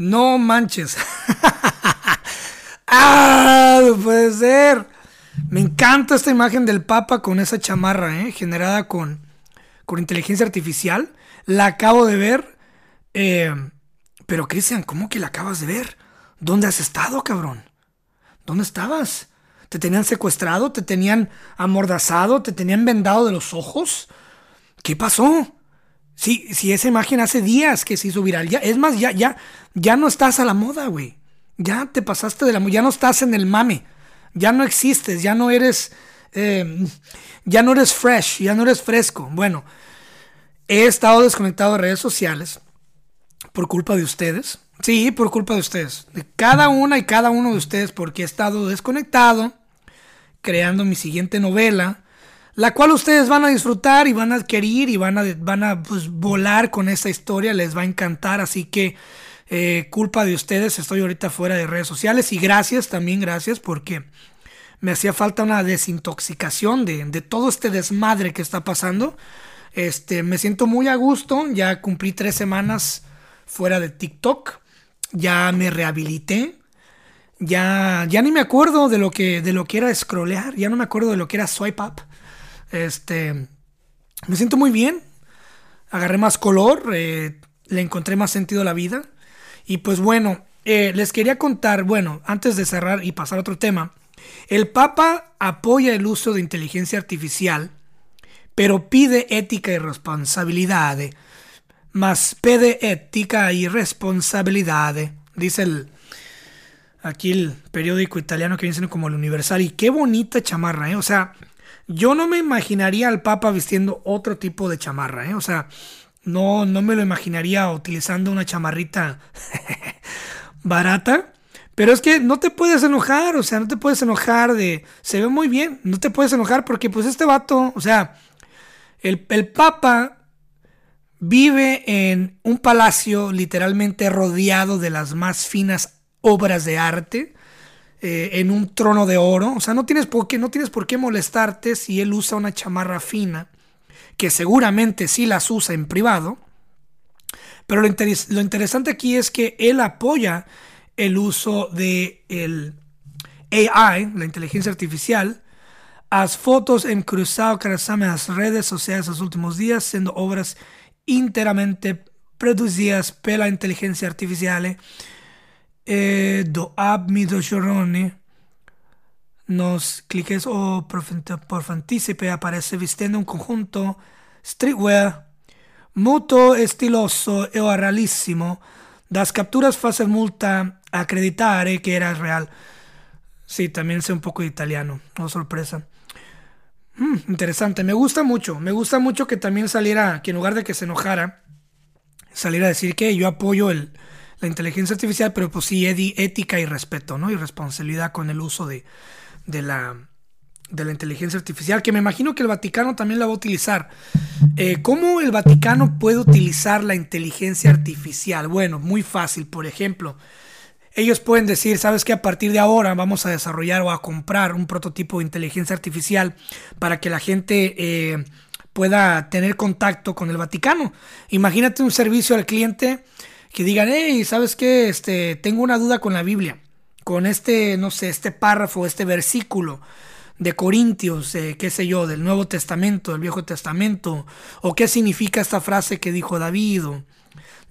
No manches. ¡Ah! No puede ser. Me encanta esta imagen del Papa con esa chamarra, ¿eh? generada con, con inteligencia artificial. La acabo de ver. Eh, pero Cristian, ¿cómo que la acabas de ver? ¿Dónde has estado, cabrón? ¿Dónde estabas? ¿Te tenían secuestrado? ¿Te tenían amordazado? ¿Te tenían vendado de los ojos? ¿Qué pasó? Si, esa imagen hace días que se hizo viral. Ya, es más, ya, ya, ya no estás a la moda, güey. Ya te pasaste de la moda. Ya no estás en el mame. Ya no existes. Ya no eres. Eh, ya no eres fresh. Ya no eres fresco. Bueno, he estado desconectado de redes sociales por culpa de ustedes. Sí, por culpa de ustedes. De cada una y cada uno de ustedes, porque he estado desconectado, creando mi siguiente novela, la cual ustedes van a disfrutar y van a adquirir y van a, van a pues, volar con esta historia, les va a encantar, así que eh, culpa de ustedes, estoy ahorita fuera de redes sociales y gracias, también gracias, porque me hacía falta una desintoxicación de, de todo este desmadre que está pasando. Este, me siento muy a gusto, ya cumplí tres semanas fuera de TikTok ya me rehabilité, ya, ya ni me acuerdo de lo, que, de lo que era scrollear, ya no me acuerdo de lo que era swipe up. Este, me siento muy bien, agarré más color, eh, le encontré más sentido a la vida. Y pues bueno, eh, les quería contar, bueno, antes de cerrar y pasar a otro tema, el Papa apoya el uso de inteligencia artificial, pero pide ética y responsabilidad más pede ética y responsabilidad, dice el, aquí el periódico italiano que viene como el Universal. Y qué bonita chamarra, ¿eh? O sea, yo no me imaginaría al Papa vistiendo otro tipo de chamarra, ¿eh? O sea, no, no me lo imaginaría utilizando una chamarrita barata. Pero es que no te puedes enojar, o sea, no te puedes enojar de... Se ve muy bien, no te puedes enojar porque pues este vato, o sea, el, el Papa Vive en un palacio literalmente rodeado de las más finas obras de arte, eh, en un trono de oro. O sea, no tienes, por qué, no tienes por qué molestarte si él usa una chamarra fina, que seguramente sí las usa en privado. Pero lo, interesante aquí es que él apoya el uso de el AI, la inteligencia artificial, as fotos en cruzado en las redes sociales los últimos días, siendo obras interamente producidas per la intelligenza artificiale e do abmido giorni nos cliques o por fanticipe aparece vestendo un conjunto streetwear molto estiloso e realissimo das capturas face multa acreditare que era real. Sí también sé un poco de italiano oh sorpresa. Mm, interesante, me gusta mucho, me gusta mucho que también saliera, que en lugar de que se enojara, saliera a decir que yo apoyo el, la inteligencia artificial, pero pues sí, ética y respeto, ¿no? Y responsabilidad con el uso de, de, la, de la inteligencia artificial, que me imagino que el Vaticano también la va a utilizar. Eh, ¿Cómo el Vaticano puede utilizar la inteligencia artificial? Bueno, muy fácil, por ejemplo ellos pueden decir, sabes que a partir de ahora vamos a desarrollar o a comprar un prototipo de inteligencia artificial para que la gente eh, pueda tener contacto con el Vaticano. Imagínate un servicio al cliente que digan, hey, ¿sabes qué? Este, tengo una duda con la Biblia, con este, no sé, este párrafo, este versículo de Corintios, eh, qué sé yo, del Nuevo Testamento, del Viejo Testamento, o qué significa esta frase que dijo David,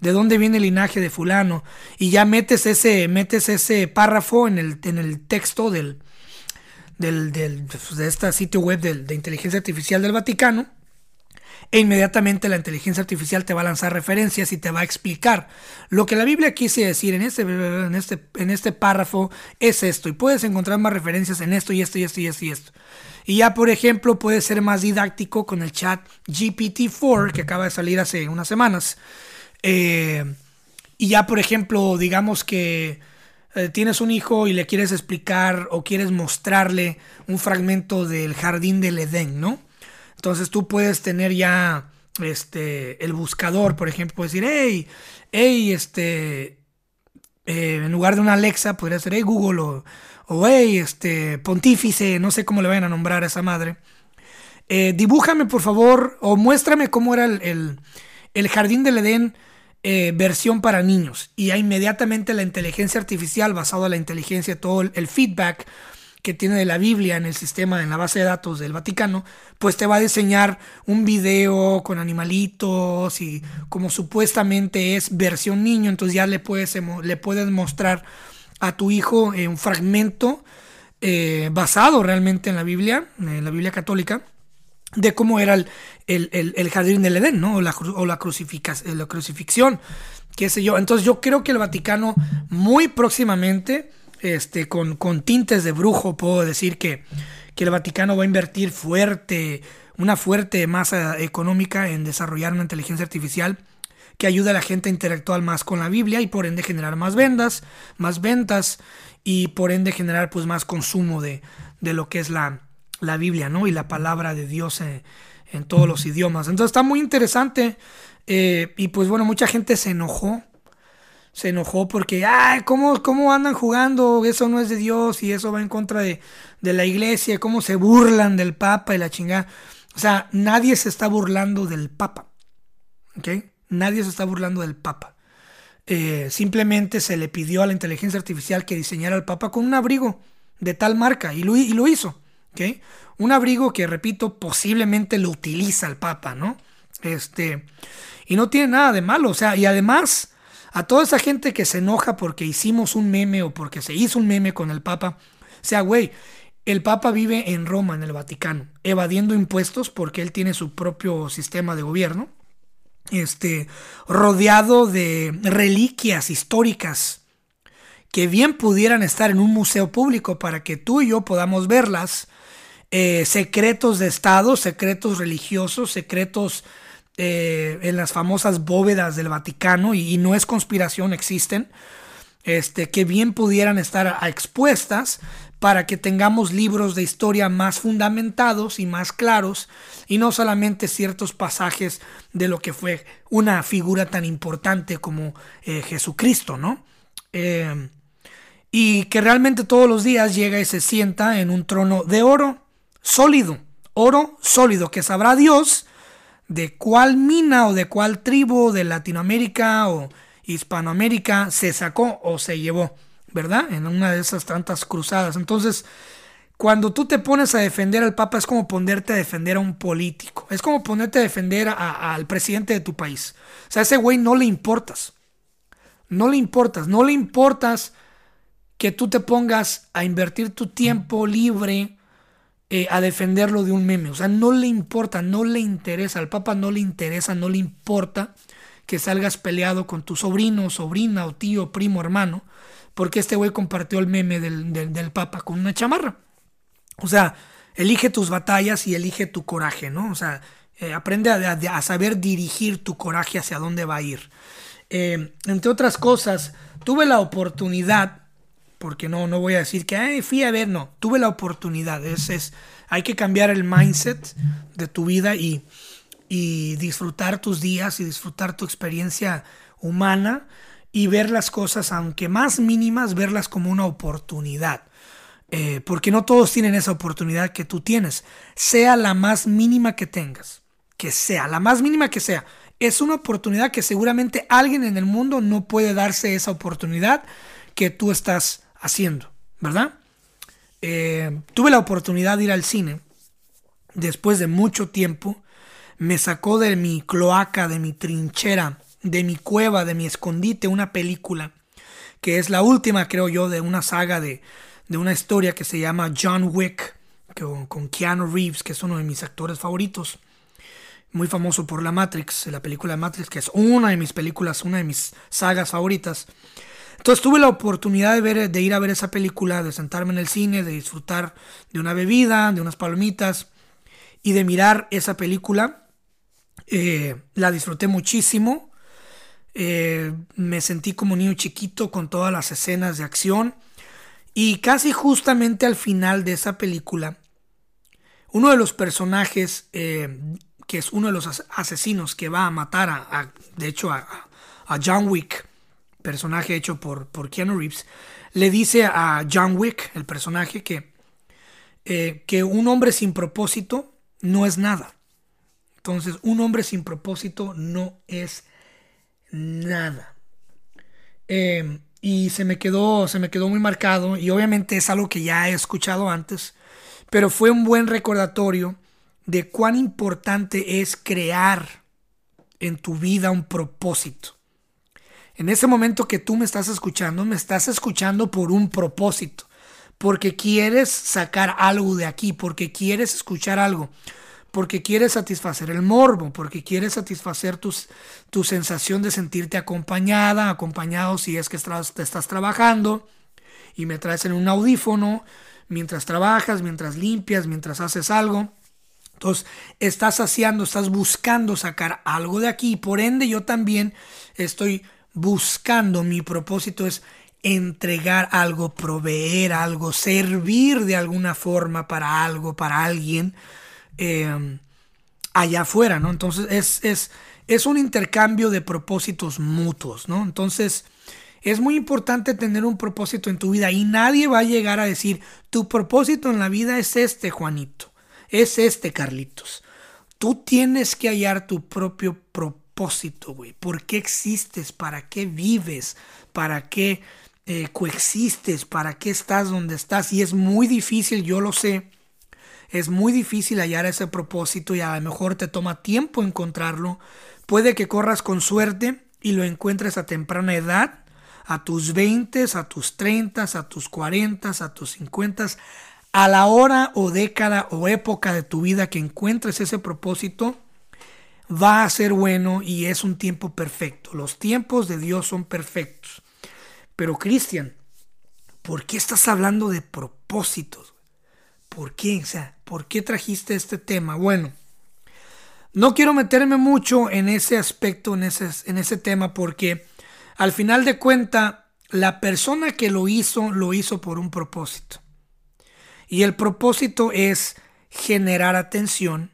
de dónde viene el linaje de fulano, y ya metes ese, metes ese párrafo en el, en el texto del, del, pues, de este sitio web de inteligencia artificial del Vaticano, e inmediatamente la inteligencia artificial te va a lanzar referencias y te va a explicar lo que la Biblia quise decir en este, en este, en este párrafo es esto, y puedes encontrar más referencias en esto y esto y esto y esto y esto. Y ya, por ejemplo, puede ser más didáctico con el chat GPT-4 que acaba de salir hace unas semanas eh, y ya, por ejemplo, digamos que eh, tienes un hijo y le quieres explicar o quieres mostrarle un fragmento del jardín del Edén, ¿no? Entonces tú puedes tener ya este, el buscador, por ejemplo, puedes decir, hey, hey, este, eh, en lugar de una Alexa, podría ser, hey Google o, hey, este, pontífice, no sé cómo le vayan a nombrar a esa madre. dibújame, por favor, o muéstrame cómo era el, el, el jardín del Edén eh, versión para niños y inmediatamente la inteligencia artificial basada en la inteligencia, todo el feedback que tiene de la Biblia en el sistema, en la base de datos del Vaticano, pues te va a diseñar un video con animalitos y como supuestamente es versión niño, entonces ya le puedes, le puedes mostrar a tu hijo un fragmento eh, basado realmente en la Biblia, en la Biblia católica, de cómo era el, el, jardín del Edén, ¿no? O la, o la, la crucifixión, qué sé yo. Entonces yo creo que el Vaticano muy próximamente este, con, tintes de brujo, puedo decir que, que el Vaticano va a invertir fuerte, una fuerte masa económica en desarrollar una inteligencia artificial que ayude a la gente a interactuar más con la Biblia y por ende generar más ventas, más ventas y por ende generar pues más consumo de, de lo que es la, la, Biblia, ¿no? Y la palabra de Dios en, en todos los idiomas. Entonces está muy interesante eh, y pues bueno, mucha gente se enojó se enojó porque, ay, ¿cómo, ¿cómo andan jugando? Eso no es de Dios y eso va en contra de, la iglesia, cómo se burlan del Papa y la chingada. O sea, nadie se está burlando del Papa. ¿Ok? Nadie se está burlando del Papa. Eh, simplemente se le pidió a la inteligencia artificial que diseñara al Papa con un abrigo de tal marca y lo, y lo hizo. ¿Ok? Un abrigo que, repito, posiblemente lo utiliza el Papa, ¿no? Este, y no tiene nada de malo. O sea, y además a toda esa gente que se enoja porque hicimos un meme o porque se hizo un meme con el Papa. Sea, güey, el Papa vive en Roma, en el Vaticano, evadiendo impuestos porque él tiene su propio sistema de gobierno. Este, rodeado de reliquias históricas que bien pudieran estar en un museo público para que tú y yo podamos verlas. Eh, secretos de Estado, secretos religiosos, secretos eh, en las famosas bóvedas del Vaticano, y, no es conspiración, existen, este, que bien pudieran estar expuestas para que tengamos libros de historia más fundamentados y más claros, y no solamente ciertos pasajes de lo que fue una figura tan importante como eh, Jesucristo, ¿no? Eh, y que realmente todos los días llega y se sienta en un trono de oro sólido, oro sólido, que sabrá Dios de cuál mina o de cuál tribu de Latinoamérica o Hispanoamérica se sacó o se llevó, ¿verdad? En una de esas tantas cruzadas. Entonces, cuando tú te pones a defender al Papa es como ponerte a defender a un político, es como ponerte a defender al presidente de tu país. O sea, a ese güey no le importas. No le importas, no le importas que tú te pongas a invertir tu tiempo libre eh, a defenderlo de un meme. O sea, no le importa, no le interesa. Al Papa no le interesa, no le importa que salgas peleado con tu sobrino, sobrina o tío, primo, hermano, porque este güey compartió el meme del, del, Papa con una chamarra. O sea, elige tus batallas y elige tu coraje, ¿no? O sea, eh, aprende a, saber dirigir tu coraje hacia dónde va a ir. Eh, entre otras cosas, tuve la oportunidad porque no, no voy a decir que fui a ver, no, tuve la oportunidad, es, es, hay que cambiar el mindset de tu vida y, y disfrutar tus días y disfrutar tu experiencia humana y ver las cosas, aunque más mínimas, verlas como una oportunidad. Eh, porque no todos tienen esa oportunidad que tú tienes, sea la más mínima que tengas, que sea, la más mínima que sea. Es una oportunidad que seguramente alguien en el mundo no puede darse esa oportunidad que tú estás haciendo, ¿verdad? Eh, tuve la oportunidad de ir al cine después de mucho tiempo. Me sacó de mi cloaca, de mi trinchera, de mi cueva, de mi escondite, una película que es la última, creo yo, de una saga de, de una historia que se llama John Wick, con, con Keanu Reeves, que es uno de mis actores favoritos muy famoso por la Matrix, la película de Matrix, que es una de mis películas, una de mis sagas favoritas. Entonces tuve la oportunidad de, ver, de ir a ver esa película, de sentarme en el cine, de disfrutar de una bebida, de unas palomitas y de mirar esa película. Eh, la disfruté muchísimo. Eh, me sentí como niño chiquito con todas las escenas de acción. Y casi justamente al final de esa película, uno de los personajes, eh, que es uno de los asesinos que va a matar a, de hecho, a, a John Wick, personaje hecho por, por Keanu Reeves, le dice a John Wick, el personaje, que, eh, que un hombre sin propósito no es nada. Entonces, un hombre sin propósito no es nada. Em, y se me quedó, se me quedó muy marcado y obviamente es algo que ya he escuchado antes, pero fue un buen recordatorio de cuán importante es crear en tu vida un propósito. En ese momento que tú me estás escuchando, me estás escuchando por un propósito, porque quieres sacar algo de aquí, porque quieres escuchar algo, porque quieres satisfacer el morbo, porque quieres satisfacer tus, tu sensación de sentirte acompañada, acompañado si es que te estás trabajando y me traes en un audífono mientras trabajas, mientras limpias, mientras haces algo. Entonces, estás saciando, estás buscando sacar algo de aquí. Por ende, yo también estoy buscando, mi propósito es entregar algo, proveer algo, servir de alguna forma para algo, para alguien Em, allá afuera, ¿no? Entonces es, es, es un intercambio de propósitos mutuos, ¿no? Entonces es muy importante tener un propósito en tu vida y nadie va a llegar a decir, tu propósito en la vida es este, Juanito, es este, Carlitos. Tú tienes que hallar tu propio propósito, ¿Por qué existes? ¿Para qué vives? ¿Para qué eh, coexistes? ¿Para qué estás donde estás? Y es muy difícil, yo lo sé es muy difícil hallar ese propósito y a lo mejor te toma tiempo encontrarlo. Puede que corras con suerte y lo encuentres a temprana edad, a tus 20, a tus 30, a tus 40, a tus 50, a la hora o década o época de tu vida que encuentres ese propósito, va a ser bueno y es un tiempo perfecto. Los tiempos de Dios son perfectos. Pero Cristian, ¿por qué estás hablando de propósitos? ¿Por qué? Sea, ¿por qué trajiste este tema? Bueno, no quiero meterme mucho en ese aspecto, en ese, en ese tema, porque al final de cuenta, la persona que lo hizo, lo hizo por un propósito. Y el propósito es generar atención,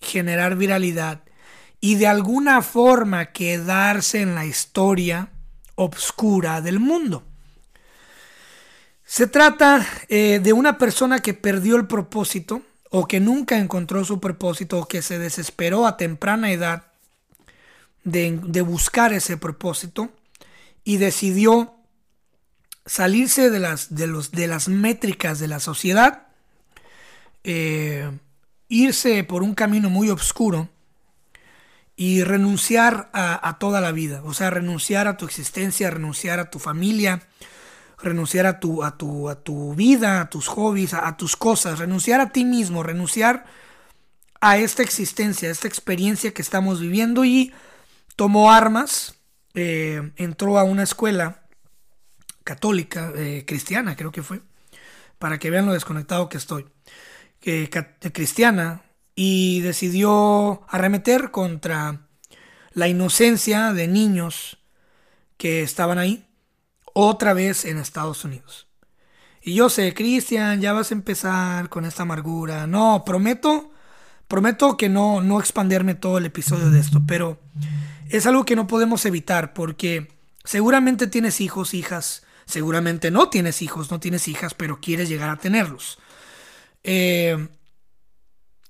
generar viralidad y de alguna forma quedarse en la historia obscura del mundo. Se trata eh, de una persona que perdió el propósito o que nunca encontró su propósito o que se desesperó a temprana edad de, buscar ese propósito y decidió salirse de las, de los, de las métricas de la sociedad, eh, irse por un camino muy oscuro y renunciar a, toda la vida, o sea, renunciar a tu existencia, renunciar a tu familia, renunciar a tu, a tu, a tu vida, a tus hobbies, a, tus cosas, renunciar a ti mismo, renunciar a esta existencia, a esta experiencia que estamos viviendo. Y tomó armas, eh, entró a una escuela católica, eh, cristiana creo que fue, para que vean lo desconectado que estoy, eh, cristiana, y decidió arremeter contra la inocencia de niños que estaban ahí otra vez en Estados Unidos. Y yo sé, Cristian, ya vas a empezar con esta amargura. No, prometo, prometo que no, no expanderme todo el episodio de esto, pero es algo que no podemos evitar porque seguramente tienes hijos, hijas, seguramente no tienes hijos, no tienes hijas, pero quieres llegar a tenerlos. Eh,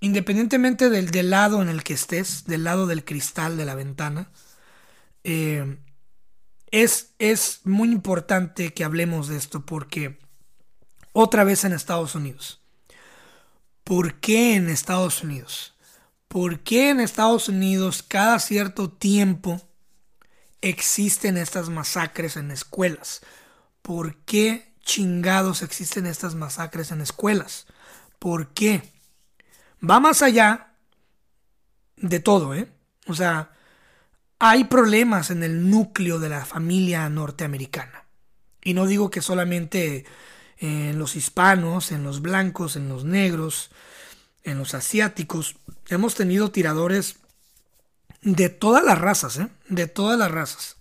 independientemente del, del, lado en el que estés, del lado del cristal de la ventana, eh, es, muy importante que hablemos de esto porque otra vez en Estados Unidos. ¿Por qué en Estados Unidos? ¿Por qué en Estados Unidos cada cierto tiempo existen estas masacres en escuelas? ¿Por qué chingados existen estas masacres en escuelas? ¿Por qué? Va más allá de todo, ¿eh? O sea, hay problemas en el núcleo de la familia norteamericana. Y no digo que solamente en los hispanos, en los blancos, en los negros, en los asiáticos. Hemos tenido tiradores de todas las razas, ¿eh? De todas las razas.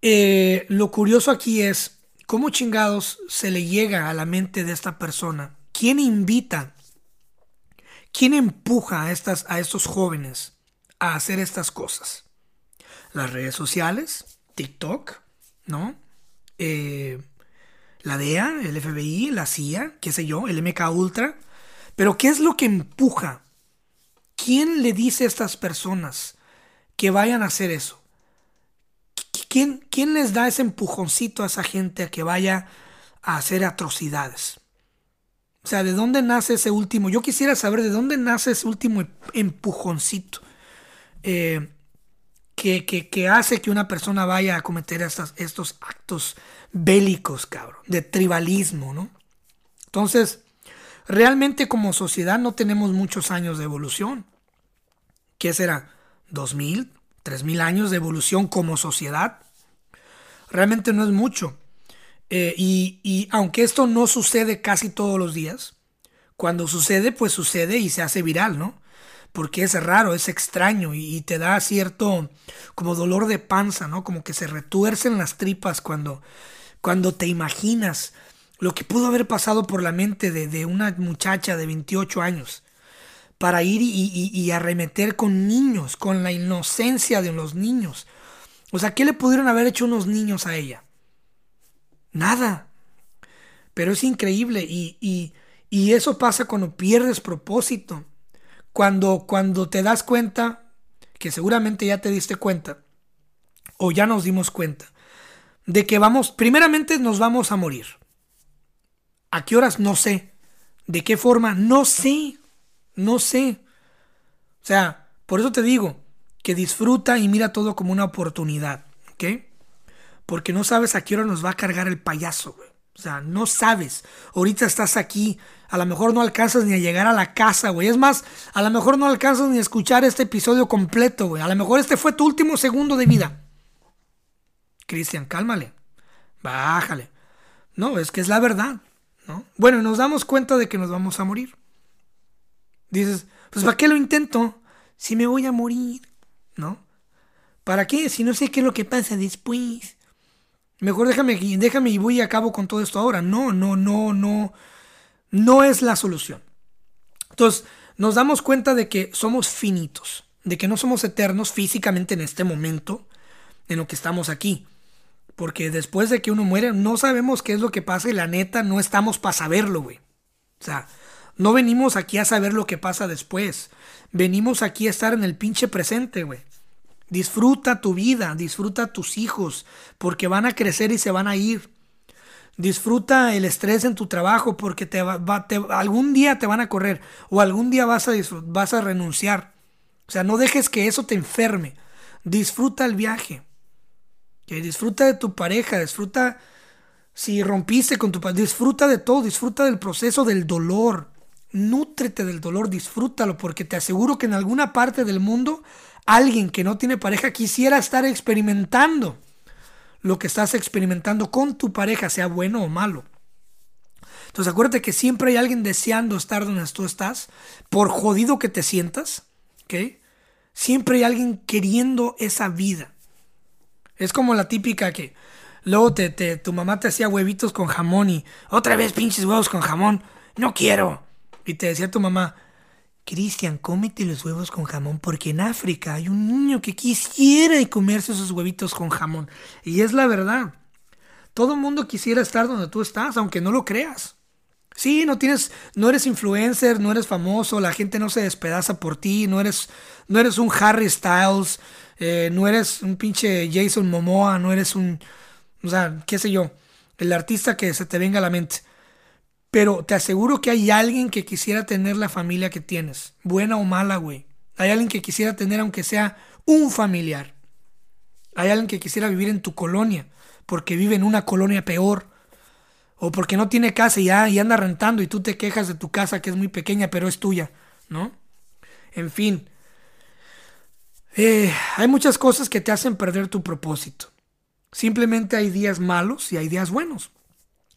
Eh, lo curioso aquí es cómo chingados se le llega a la mente de esta persona. ¿Quién invita? ¿Quién empuja a, estas, a estos jóvenes a hacer estas cosas. Las redes sociales, TikTok, ¿no? Eh, la DEA, el FBI, la CIA, qué sé yo, el MK Ultra. Pero ¿qué es lo que empuja? ¿Quién le dice a estas personas que vayan a hacer eso? ¿Quién, ¿Quién les da ese empujoncito a esa gente a que vaya a hacer atrocidades? O sea, ¿de dónde nace ese último? Yo quisiera saber de dónde nace ese último empujoncito eh, que, hace que una persona vaya a cometer estos actos bélicos, cabrón, de tribalismo, ¿no? Entonces, realmente como sociedad no tenemos muchos años de evolución. ¿Qué será? ¿2000? ¿3000 años de evolución como sociedad? Realmente no es mucho. Eh, y, aunque esto no sucede casi todos los días, cuando sucede, pues sucede y se hace viral, ¿no? Porque es raro, es extraño y, te da cierto como dolor de panza, ¿no? Como que se retuercen las tripas cuando, cuando te imaginas lo que pudo haber pasado por la mente de, una muchacha de 28 años para ir y, y, arremeter con niños, con la inocencia de los niños. O sea, ¿qué le pudieron haber hecho unos niños a ella? Nada. Pero es increíble y, eso pasa cuando pierdes propósito. Cuando, cuando te das cuenta, que seguramente ya te diste cuenta, o ya nos dimos cuenta, de que vamos, primeramente nos vamos a morir. ¿A qué horas? No sé. ¿De qué forma? No sé. No sé. O sea, por eso te digo que disfruta y mira todo como una oportunidad. ¿Ok? Porque no sabes a qué hora nos va a cargar el payaso, güey. O sea, no sabes. Ahorita estás aquí, a lo mejor no alcanzas ni a llegar a la casa, güey. Es más, a lo mejor no alcanzas ni a escuchar este episodio completo, güey. A lo mejor este fue tu último segundo de vida. Cristian, cálmale. Bájale. No, es que es la verdad, ¿no? Bueno, nos damos cuenta de que nos vamos a morir. Dices, pues ¿para qué lo intento? Si me voy a morir, ¿no? ¿Para qué? Si no sé qué es lo que pasa después. Mejor déjame, déjame y voy a cabo con todo esto ahora. No, no, no, no. No es la solución. Entonces, nos damos cuenta de que somos finitos, de que no somos eternos físicamente en este momento en lo que estamos aquí. Porque después de que uno muere, no sabemos qué es lo que pasa y la neta no estamos para saberlo, güey. O sea, no venimos aquí a saber lo que pasa después. Venimos aquí a estar en el pinche presente, güey. Disfruta tu vida, disfruta tus hijos, porque van a crecer y se van a ir. Disfruta el estrés en tu trabajo, porque algún día te van a correr o algún día vas a, vas a renunciar. O sea, no dejes que eso te enferme. Disfruta el viaje. Disfruta de tu pareja, disfruta si rompiste con tu pareja, disfruta de todo, disfruta del proceso del dolor. Nútrete del dolor, disfrútalo, porque te aseguro que en alguna parte del mundo alguien que no tiene pareja quisiera estar experimentando lo que estás experimentando con tu pareja, sea bueno o malo. Entonces acuérdate que siempre hay alguien deseando estar donde tú estás, por jodido que te sientas, ¿ok? Siempre hay alguien queriendo esa vida. Es como la típica que luego te, tu mamá te hacía huevitos con jamón y otra vez pinches huevos con jamón, no quiero. Y te decía tu mamá, Cristian, cómete los huevos con jamón porque en África hay un niño que quisiera comerse esos huevitos con jamón. Y es la verdad. Todo mundo quisiera estar donde tú estás, aunque no lo creas. Sí, no tienes, no eres influencer, no eres famoso, la gente no se despedaza por ti, no eres, no eres un Harry Styles, eh, no eres un pinche Jason Momoa, no eres un, o sea, qué sé yo, el artista que se te venga a la mente. Pero te aseguro que hay alguien que quisiera tener la familia que tienes, buena o mala, güey. Hay alguien que quisiera tener aunque sea un familiar. Hay alguien que quisiera vivir en tu colonia, porque vive en una colonia peor. O porque no tiene casa y, ya, y anda rentando y tú te quejas de tu casa que es muy pequeña, pero es tuya, ¿no? En fin. Eh, hay muchas cosas que te hacen perder tu propósito. Simplemente hay días malos y hay días buenos.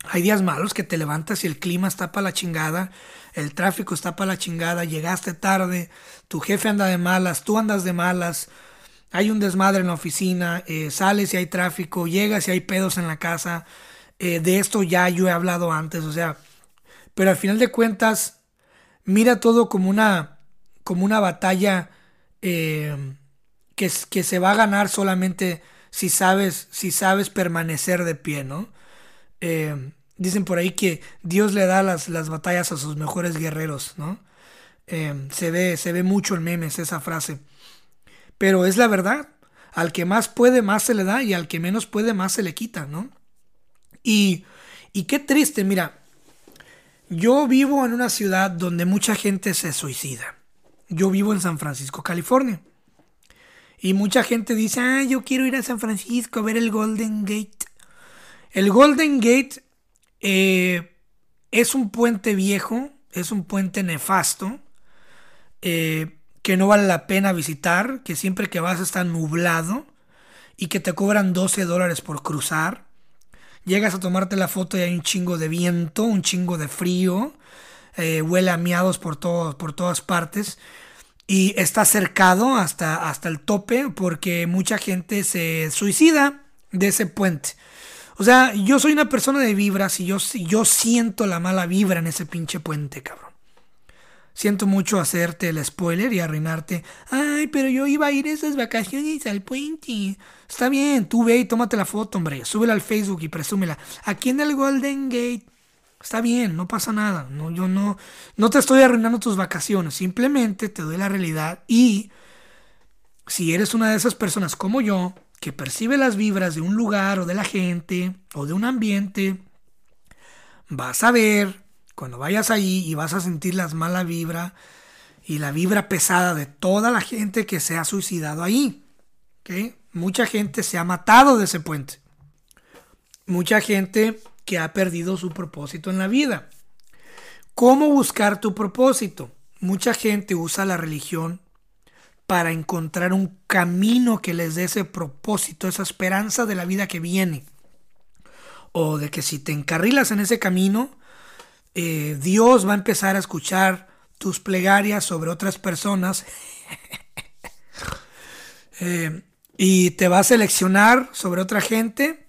Hay días malos que te levantas y el clima está para la chingada, el tráfico está para la chingada, llegaste tarde, tu jefe anda de malas, tú andas de malas, hay un desmadre en la oficina, eh, sales y hay tráfico, llegas y hay pedos en la casa. Eh, de esto ya yo he hablado antes, o sea, pero al final de cuentas, mira todo como una, como una batalla eh, que, que se va a ganar solamente si sabes, si sabes permanecer de pie, ¿no? Eh, dicen por ahí que Dios le da las, las batallas a sus mejores guerreros, ¿no? Eh, se, ve, se ve mucho en memes esa frase. Pero es la verdad. Al que más puede, más se le da y al que menos puede, más se le quita, ¿no? Y, y qué triste, mira, yo vivo en una ciudad donde mucha gente se suicida. Yo vivo en San Francisco, California. Y mucha gente dice, ah, yo quiero ir a San Francisco a ver el Golden Gate. El Golden Gate eh, es un puente viejo, es un puente nefasto, eh, que no vale la pena visitar, que siempre que vas está nublado y que te cobran 12 dólares por cruzar. Llegas a tomarte la foto y hay un chingo de viento, un chingo de frío, eh, huele a miados por, por todas partes y está cercado hasta, hasta el tope porque mucha gente se suicida de ese puente. O sea, yo soy una persona de vibras y yo, yo siento la mala vibra en ese pinche puente, cabrón. Siento mucho hacerte el spoiler y arruinarte. Ay, pero yo iba a ir esas vacaciones al puente. Está bien, tú ve y tómate la foto, hombre. Súbela al Facebook y presúmela. Aquí en el Golden Gate. Está bien, no pasa nada. No, yo no, no te estoy arruinando tus vacaciones. Simplemente te doy la realidad. Y si eres una de esas personas como yo, que percibe las vibras de un lugar o de la gente o de un ambiente, vas a ver cuando vayas allí y vas a sentir las mala vibra y la vibra pesada de toda la gente que se ha suicidado ahí. Mucha gente se ha matado de ese puente. Mucha gente que ha perdido su propósito en la vida. ¿Cómo buscar tu propósito? Mucha gente usa la religión para encontrar un camino que les dé ese propósito, esa esperanza de la vida que viene. O de que si te encarrilas en ese camino, eh, Dios va a empezar a escuchar tus plegarias sobre otras personas eh, y te va a seleccionar sobre otra gente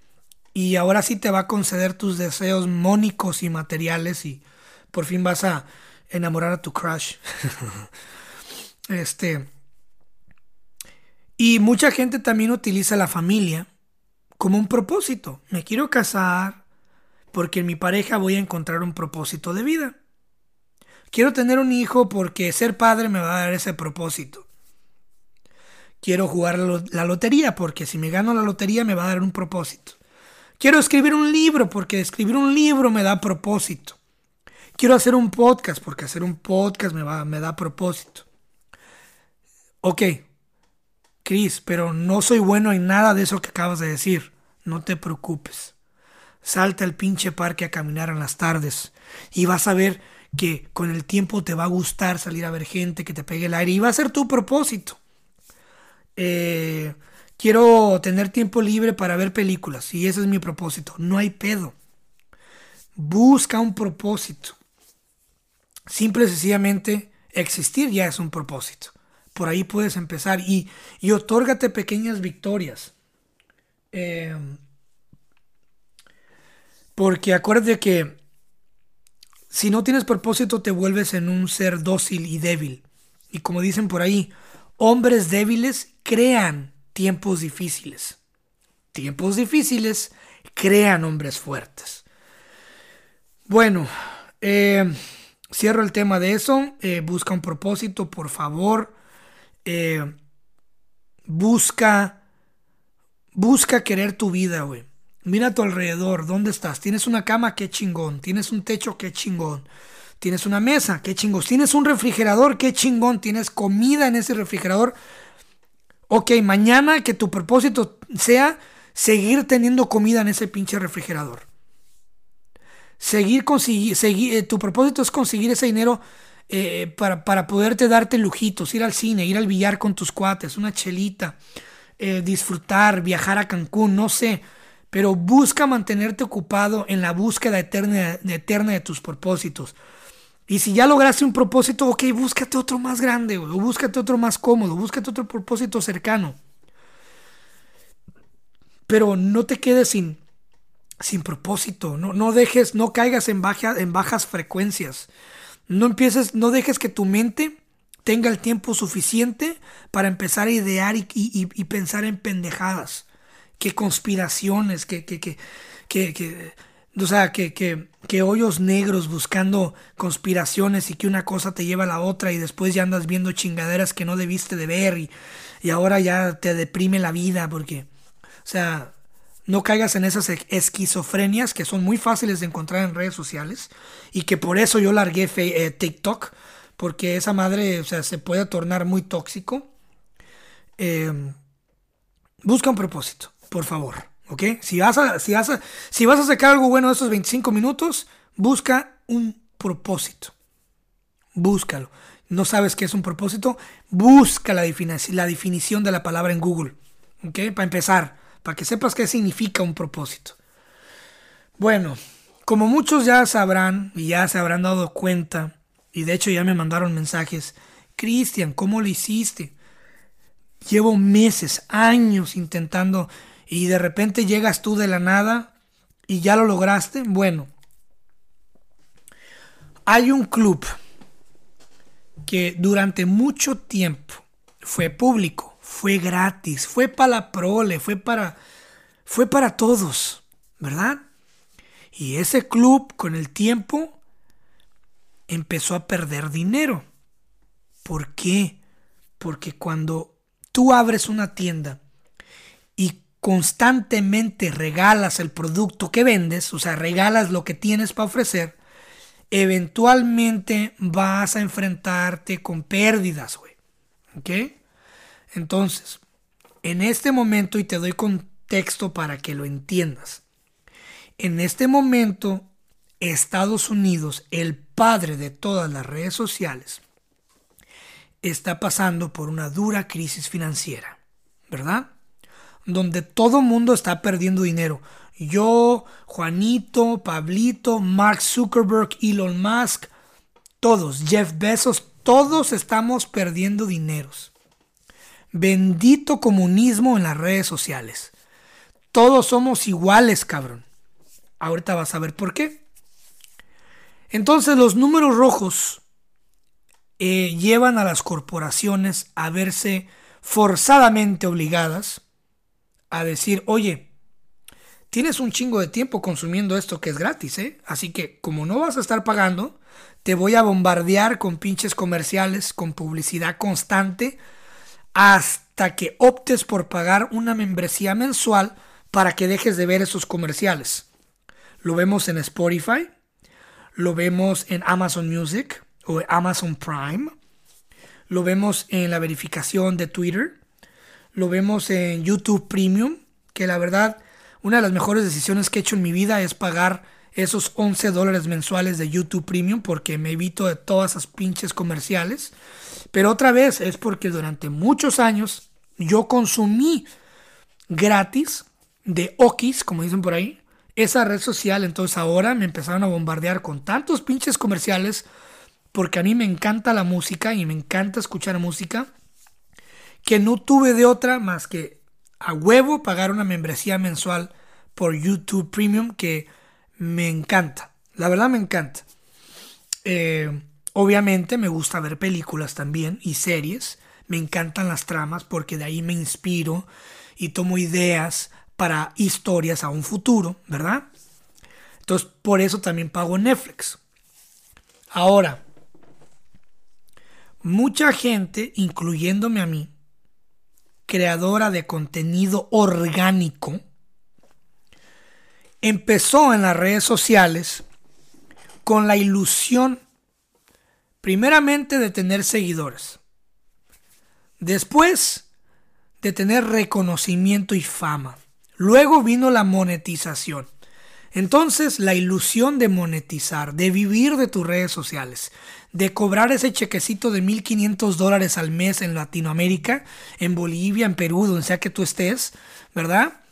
y ahora sí te va a conceder tus deseos mónicos y materiales y por fin vas a enamorar a tu crush. este y mucha gente también utiliza la familia como un propósito. Me quiero casar, porque en mi pareja voy a encontrar un propósito de vida. Quiero tener un hijo porque ser padre me va a dar ese propósito. Quiero jugar la lotería porque si me gano la lotería me va a dar un propósito. Quiero escribir un libro porque escribir un libro me da propósito. Quiero hacer un podcast porque hacer un podcast me, va, me da propósito. Ok, Chris, pero no soy bueno en nada de eso que acabas de decir. No te preocupes. Salta al pinche parque a caminar en las tardes y vas a ver que con el tiempo te va a gustar salir a ver gente que te pegue el aire y va a ser tu propósito. Eh, quiero tener tiempo libre para ver películas y ese es mi propósito. No hay pedo. Busca un propósito. Simple y sencillamente existir ya es un propósito. Por ahí puedes empezar y, y otórgate pequeñas victorias. Eh, porque acuérdate que si no tienes propósito te vuelves en un ser dócil y débil. Y como dicen por ahí, hombres débiles crean tiempos difíciles. Tiempos difíciles crean hombres fuertes. Bueno, eh, cierro el tema de eso. Eh, busca un propósito, por favor. Eh, busca, busca querer tu vida, güey. Mira a tu alrededor, ¿dónde estás? Tienes una cama, qué chingón. Tienes un techo, qué chingón. Tienes una mesa, qué chingón. Tienes un refrigerador, qué chingón. Tienes comida en ese refrigerador. Ok, mañana que tu propósito sea seguir teniendo comida en ese pinche refrigerador. Seguir conseguir, eh, tu propósito es conseguir ese dinero eh, para, para, poderte darte lujitos, ir al cine, ir al billar con tus cuates, una chelita, eh, disfrutar, viajar a Cancún, no sé pero busca mantenerte ocupado en la búsqueda eterna, eterna de tus propósitos. Y si ya lograste un propósito, ok, búscate otro más grande, o búscate otro más cómodo, búscate otro propósito cercano. Pero no te quedes sin, sin propósito, no, no dejes, no caigas en, en bajas frecuencias. No empieces, no dejes que tu mente tenga el tiempo suficiente para empezar a idear y pensar en pendejadas qué conspiraciones, qué, qué, qué, O sea, que, que, que hoyos negros buscando conspiraciones y que una cosa te lleva a la otra y después ya andas viendo chingaderas que no debiste de ver y, y ahora ya te deprime la vida porque, o sea, no caigas en esas esquizofrenias que son muy fáciles de encontrar en redes sociales y que por eso yo largué eh, TikTok porque esa madre, o sea, se puede tornar muy tóxico. Em, busca un propósito, por favor, ¿ok? Si vas, a, si, vas a, si vas a sacar algo bueno de esos 25 minutos, busca un propósito. Búscalo. ¿No sabes qué es un propósito? Busca la, la definición de la palabra en Google, ¿ok? Para empezar para que sepas qué significa un propósito. Bueno, como muchos ya sabrán y ya se habrán dado cuenta, y de hecho ya me mandaron mensajes, Cristian, ¿cómo lo hiciste? Llevo meses, años intentando y de repente llegas tú de la nada y ya lo lograste. Bueno, hay un club que durante mucho tiempo fue público fue gratis, fue para la prole, fue para, fue para todos, ¿verdad? Y ese club con el tiempo empezó a perder dinero. ¿Por qué? Porque cuando tú abres una tienda y constantemente regalas el producto que vendes, o sea, regalas lo que tienes para ofrecer, eventualmente vas a enfrentarte con pérdidas, güey. ¿Ok? Entonces, en este momento, y te doy contexto para que lo entiendas, en este momento, Estados Unidos, el padre de todas las redes sociales, está pasando por una dura crisis financiera, ¿verdad? Donde todo mundo está perdiendo dinero. Yo, Juanito, Pablito, Mark Zuckerberg, Elon Musk, todos, Jeff Bezos, todos estamos perdiendo dineros. Bendito comunismo en las redes sociales. Todos somos iguales, cabrón. Ahorita vas a ver por qué. Entonces los números rojos eh, llevan a las corporaciones a verse forzadamente obligadas a decir, oye, tienes un chingo de tiempo consumiendo esto que es gratis, ¿eh? Así que como no vas a estar pagando, te voy a bombardear con pinches comerciales, con publicidad constante hasta que optes por pagar una membresía mensual para que dejes de ver esos comerciales. Lo vemos en Spotify, lo vemos en Amazon Music o Amazon Prime, lo vemos en la verificación de Twitter, lo vemos en YouTube Premium, que la verdad una de las mejores decisiones que he hecho en mi vida es pagar esos 11 dólares mensuales de YouTube Premium porque me evito de todas esas pinches comerciales. Pero otra vez es porque durante muchos años yo consumí gratis de Okis, como dicen por ahí, esa red social. Entonces ahora me empezaron a bombardear con tantos pinches comerciales porque a mí me encanta la música y me encanta escuchar música que no tuve de otra más que a huevo pagar una membresía mensual por YouTube Premium que me encanta. La verdad me encanta. Eh, obviamente me gusta ver películas también y series. Me encantan las tramas porque de ahí me inspiro y tomo ideas para historias a un futuro, ¿verdad? Entonces, por eso también pago Netflix. Ahora, mucha gente, incluyéndome a mí, creadora de contenido orgánico, empezó en las redes sociales con la ilusión, primeramente, de tener seguidores. Después, de tener reconocimiento y fama. Luego vino la monetización. Entonces, la ilusión de monetizar, de vivir de tus redes sociales, de cobrar ese chequecito de 1.500 dólares al mes en Latinoamérica, en Bolivia, en Perú, donde sea que tú estés, ¿verdad?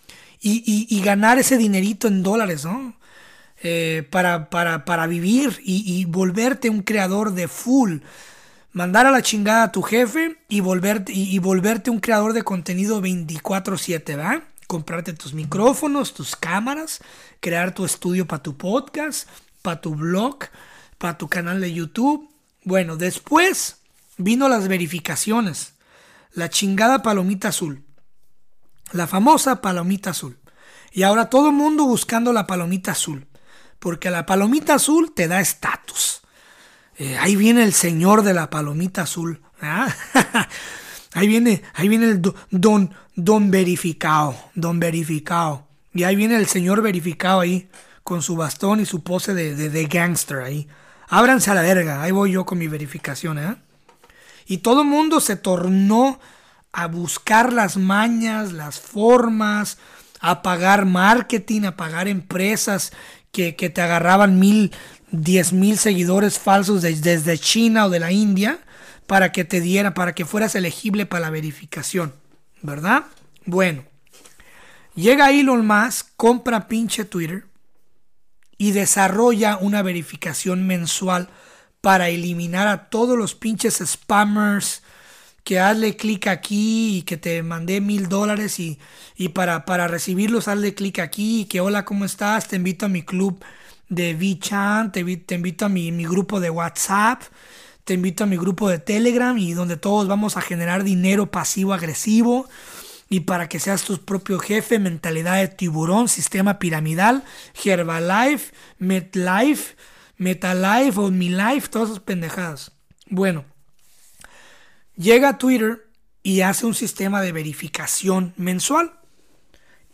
y, ganar ese dinerito en dólares, ¿no? Eh, para, para, vivir y, volverte un creador de full. Mandar a la chingada a tu jefe y volverte, y, volverte un creador de contenido 24/7, ¿verdad? Comprarte tus micrófonos, tus cámaras, crear tu estudio para tu podcast, para tu blog, para tu canal de YouTube. Bueno, después vino las verificaciones. La chingada palomita azul. La famosa palomita azul. Y ahora todo el mundo buscando la palomita azul. Porque la palomita azul te da estatus. Eh, ahí viene el señor de la palomita azul. ahí viene, ahí viene el don, don verificado, don verificado. Y ahí viene el señor verificado ahí, con su bastón y su pose de, de, gangster ahí. Ábranse a la verga, ahí voy yo con mi verificación, ¿eh? Y todo el mundo se tornó a buscar las mañas, las formas, a pagar marketing, a pagar empresas que, que te agarraban mil, diez mil seguidores falsos desde China o de la India para que te diera, para que fueras elegible para la verificación, ¿verdad? Bueno, llega Elon Musk, compra pinche Twitter y desarrolla una verificación mensual para eliminar a todos los pinches spammers, que hazle clic aquí y que te mandé mil dólares y, para, para recibirlos hazle clic aquí y que hola, ¿cómo estás? Te invito a mi club de VChan, te, te invito a mi, mi grupo de WhatsApp, te invito a mi grupo de Telegram y donde todos vamos a generar dinero pasivo agresivo y para que seas tu propio jefe, mentalidad de tiburón, sistema piramidal, Herbalife, MetLife, MetaLife o MiLife, todas esas pendejadas. Bueno, llega a Twitter y hace un sistema de verificación mensual,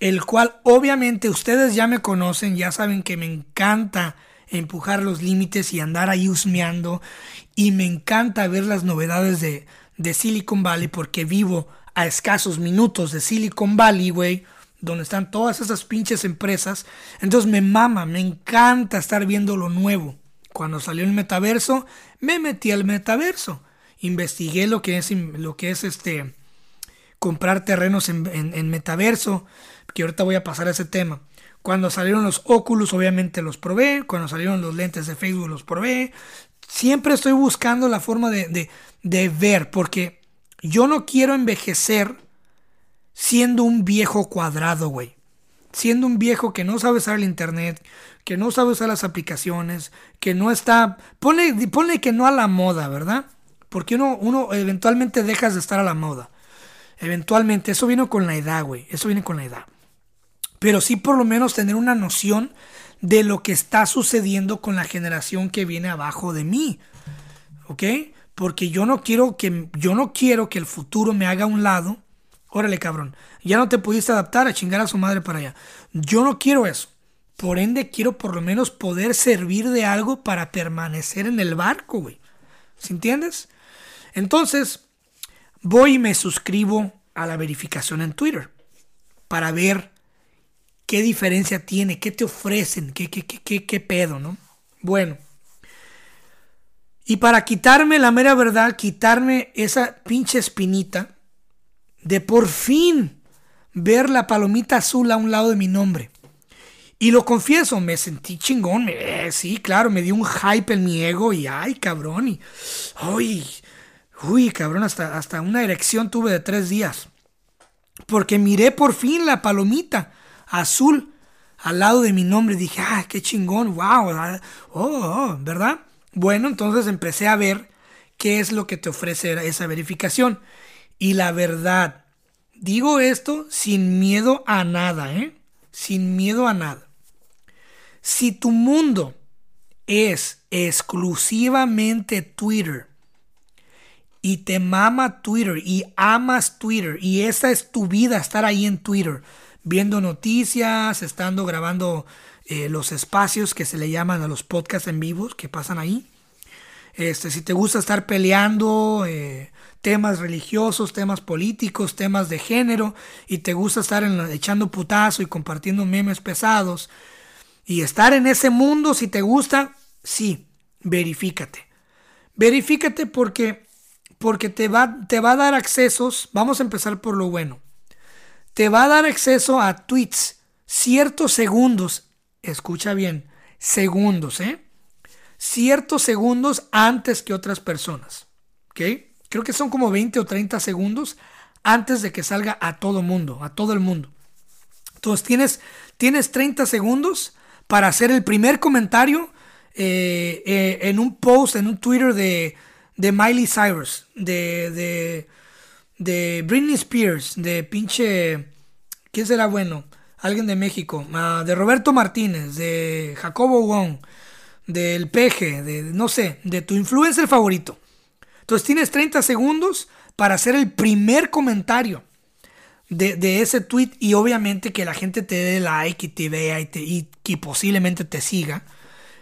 el cual obviamente ustedes ya me conocen, ya saben que me encanta empujar los límites y andar ahí husmeando y me encanta ver las novedades de, de Silicon Valley porque vivo a escasos minutos de Silicon Valley, güey, donde están todas esas pinches empresas. Entonces me mama, me encanta estar viendo lo nuevo. Cuando salió el metaverso, me metí al metaverso investigué lo que es, lo que es este, comprar terrenos en, metaverso, que ahorita voy a pasar a ese tema. Cuando salieron los Oculus, obviamente los probé. Cuando salieron los lentes de Facebook, los probé. Siempre estoy buscando la forma de, de ver, porque yo no quiero envejecer siendo un viejo cuadrado, güey. Siendo un viejo que no sabe usar el internet, que no sabe usar las aplicaciones, que no está. Pone, pone que no a la moda, ¿verdad? Porque uno, uno eventualmente dejas de estar a la moda. Eventualmente, eso viene con la edad, güey. Eso viene con la edad. Pero sí por lo menos tener una noción de lo que está sucediendo con la generación que viene abajo de mí. ¿Ok? Porque yo no quiero que, yo no quiero que el futuro me haga a un lado. Órale, cabrón. Ya no te pudiste adaptar a chingar a su madre para allá. Yo no quiero eso. Por ende, quiero por lo menos poder servir de algo para permanecer en el barco, güey. ¿Sí entiendes? Entonces, voy y me suscribo a la verificación en Twitter para ver qué diferencia tiene, qué te ofrecen, qué, qué, qué, qué pedo, ¿no? Bueno. Y para quitarme la mera verdad, quitarme esa pinche espinita de por fin ver la palomita azul a un lado de mi nombre. Y lo confieso, me sentí chingón. Eh, sí, claro, me dio un hype en mi ego y ay, cabrón. Y, ay, Uy, cabrón, hasta, hasta una erección tuve de tres días. Porque miré por fin la palomita azul al lado de mi nombre. Dije, ah, qué chingón, wow, ah, oh, oh, ¿verdad? Bueno, entonces empecé a ver qué es lo que te ofrece esa verificación. Y la verdad, digo esto sin miedo a nada, ¿eh? Sin miedo a nada. Si tu mundo es exclusivamente Twitter, y te mama Twitter y amas Twitter y esa es tu vida, estar ahí en Twitter, viendo noticias, estando grabando eh, los espacios que se le llaman a los podcasts en vivos que pasan ahí. Este, si te gusta estar peleando eh, temas religiosos, temas políticos, temas de género y te gusta estar echando putazo y compartiendo memes pesados y estar en ese mundo, si te gusta, sí, verifícate. Verifícate porque porque te va, te va a dar accesos, vamos a empezar por lo bueno, te va a dar acceso a tweets ciertos segundos, escucha bien, segundos, ¿eh? Ciertos segundos antes que otras personas, ¿ok? Creo que son como 20 o 30 segundos antes de que salga a todo mundo, a todo el mundo. Entonces tienes, tienes 30 segundos para hacer el primer comentario eh, eh, en un post, en un Twitter de de Miley Cyrus, de, de, de Britney Spears, de pinche... ¿Quién será bueno? alguien de México, ah, de Roberto Martínez, de Jacobo Wong, del Peje, de no sé, de tu influencer favorito. Entonces tienes 30 segundos para hacer el primer comentario de, ese tweet y obviamente que la gente te dé like y te vea y, y que posiblemente te siga.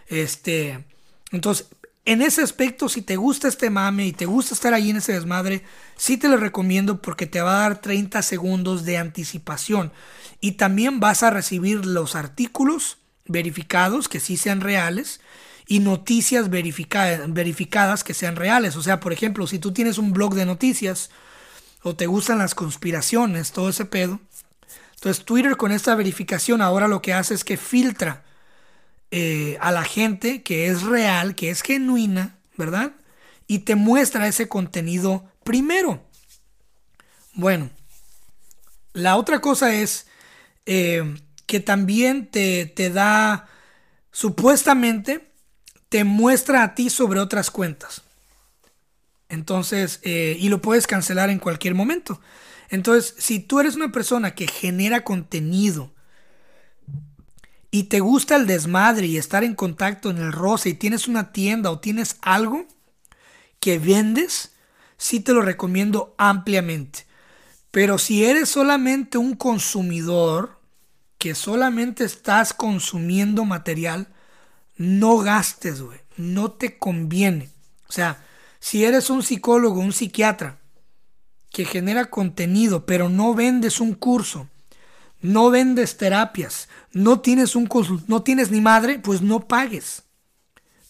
Este, entonces, en ese aspecto, si te gusta este mame y te gusta estar ahí en ese desmadre, sí te lo recomiendo porque te va a dar 30 segundos de anticipación. Y también vas a recibir los artículos verificados que sí sean reales y noticias verificadas que sean reales. O sea, por ejemplo, si tú tienes un blog de noticias o te gustan las conspiraciones, todo ese pedo, entonces Twitter con esta verificación ahora lo que hace es que filtra eh, a la gente que es real, que es genuina, ¿verdad? Y te muestra ese contenido primero. Bueno, la otra cosa es eh, que también te, te da, supuestamente, te muestra a ti sobre otras cuentas. Entonces, eh, y lo puedes cancelar en cualquier momento. Entonces, si tú eres una persona que genera contenido y te gusta el desmadre y estar en contacto en el roce y tienes una tienda o tienes algo que vendes, sí te lo recomiendo ampliamente. Pero si eres solamente un consumidor, que solamente estás consumiendo material, no gastes, güey. No te conviene. O sea, si eres un psicólogo, un psiquiatra, que genera contenido, pero no vendes un curso, no vendes terapias, no tienes un no tienes ni madre, pues no pagues.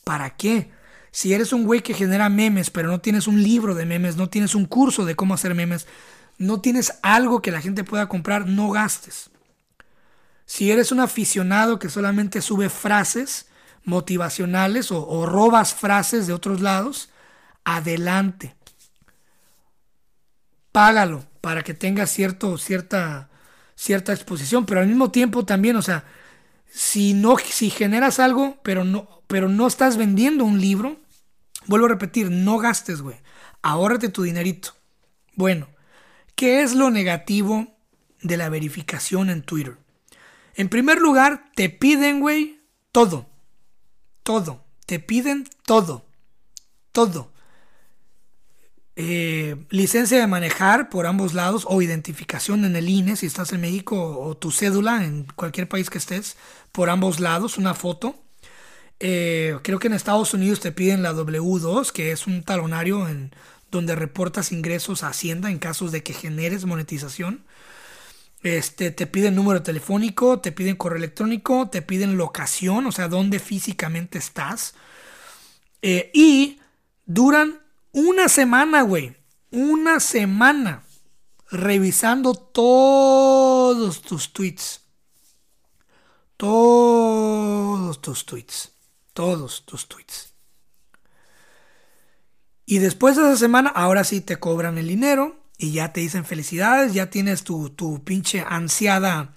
¿Para qué? Si eres un güey que genera memes, pero no tienes un libro de memes, no tienes un curso de cómo hacer memes, no tienes algo que la gente pueda comprar, no gastes. Si eres un aficionado que solamente sube frases motivacionales o, robas frases de otros lados, adelante. Págalo para que tengas cierto, cierta, cierta exposición, pero al mismo tiempo también, o sea, si no, si generas algo, pero no, pero no estás vendiendo un libro, vuelvo a repetir, no gastes, güey. Ahórrate tu dinerito. Bueno, ¿qué es lo negativo de la verificación en Twitter? En primer lugar, te piden, güey, todo. Todo. Te piden todo. Todo. Eh, licencia de manejar por ambos lados o identificación en el INE si estás en México o tu cédula en cualquier país que estés por ambos lados, una foto. Eh, creo que en Estados Unidos te piden la W2, que es un talonario en donde reportas ingresos a Hacienda en casos de que generes monetización. Este, te piden número telefónico, te piden correo electrónico, te piden locación, o sea, dónde físicamente estás. Eh, y duran una semana, güey. Una semana revisando todos tus tweets. Todos tus tweets. Todos tus tweets. Y después de esa semana, ahora sí te cobran el dinero y ya te dicen felicidades, ya tienes tu, tu pinche ansiada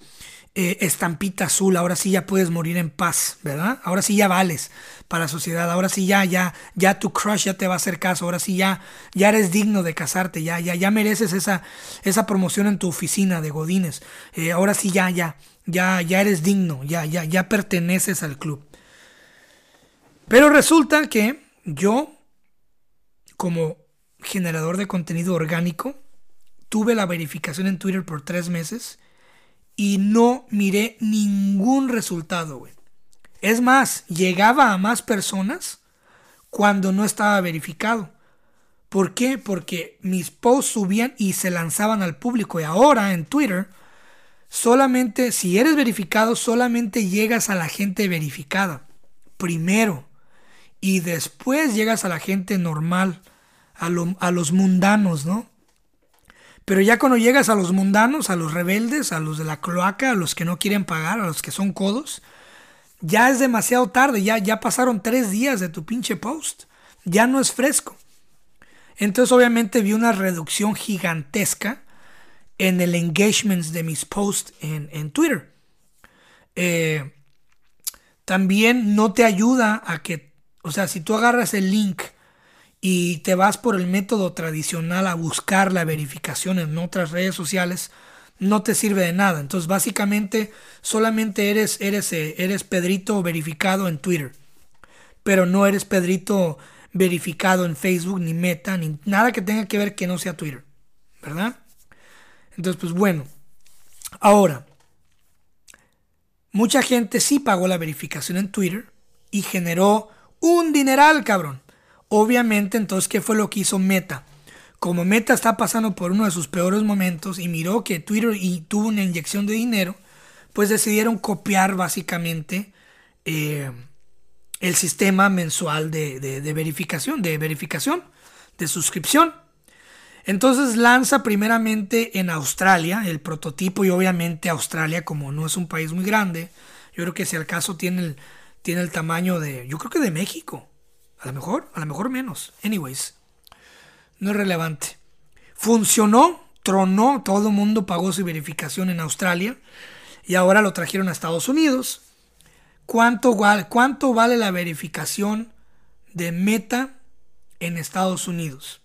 eh, estampita azul, ahora sí ya puedes morir en paz, ¿verdad? Ahora sí ya vales para la sociedad, ahora sí ya, ya, ya tu crush ya te va a hacer caso, ahora sí ya, ya eres digno de casarte, ya, ya, ya mereces esa, esa promoción en tu oficina de Godines, eh, ahora sí ya, ya, ya, ya eres digno, ya, ya, ya perteneces al club. Pero resulta que yo, como generador de contenido orgánico, tuve la verificación en Twitter por tres meses y no miré ningún resultado, güey. Es más, llegaba a más personas cuando no estaba verificado. ¿Por qué? Porque mis posts subían y se lanzaban al público. Y ahora en Twitter, solamente, si eres verificado, solamente llegas a la gente verificada. Primero. Y después llegas a la gente normal, a, a los mundanos, ¿no? Pero ya cuando llegas a los mundanos, a los rebeldes, a los de la cloaca, a los que no quieren pagar, a los que son codos, ya es demasiado tarde, ya, ya pasaron tres días de tu pinche post, ya no es fresco. Entonces obviamente vi una reducción gigantesca en el engagement de mis posts en, Twitter. Eh, también no te ayuda a que, o sea, si tú agarras el link y te vas por el método tradicional a buscar la verificación en otras redes sociales, no te sirve de nada. Entonces, básicamente, solamente eres, eres, eh, eres Pedrito verificado en Twitter. Pero no eres Pedrito verificado en Facebook, ni Meta, ni nada que tenga que ver que no sea Twitter. ¿Verdad? Entonces, pues bueno. Ahora, mucha gente sí pagó la verificación en Twitter y generó un dineral, cabrón. Obviamente, entonces, ¿qué fue lo que hizo Meta? Como Meta está pasando por uno de sus peores momentos y miró que Twitter y tuvo una inyección de dinero, pues decidieron copiar básicamente eh, el sistema mensual de, de, verificación, de verificación, de suscripción. Entonces lanza primeramente en Australia el prototipo y obviamente Australia como no es un país muy grande, yo creo que si al caso tiene el, tiene el tamaño de, yo creo que de México, a lo mejor, a lo mejor menos. Anyways, no es relevante. Funcionó, tronó, todo el mundo pagó su verificación en Australia y ahora lo trajeron a Estados Unidos. ¿Cuánto, cuánto vale la verificación de Meta en Estados Unidos?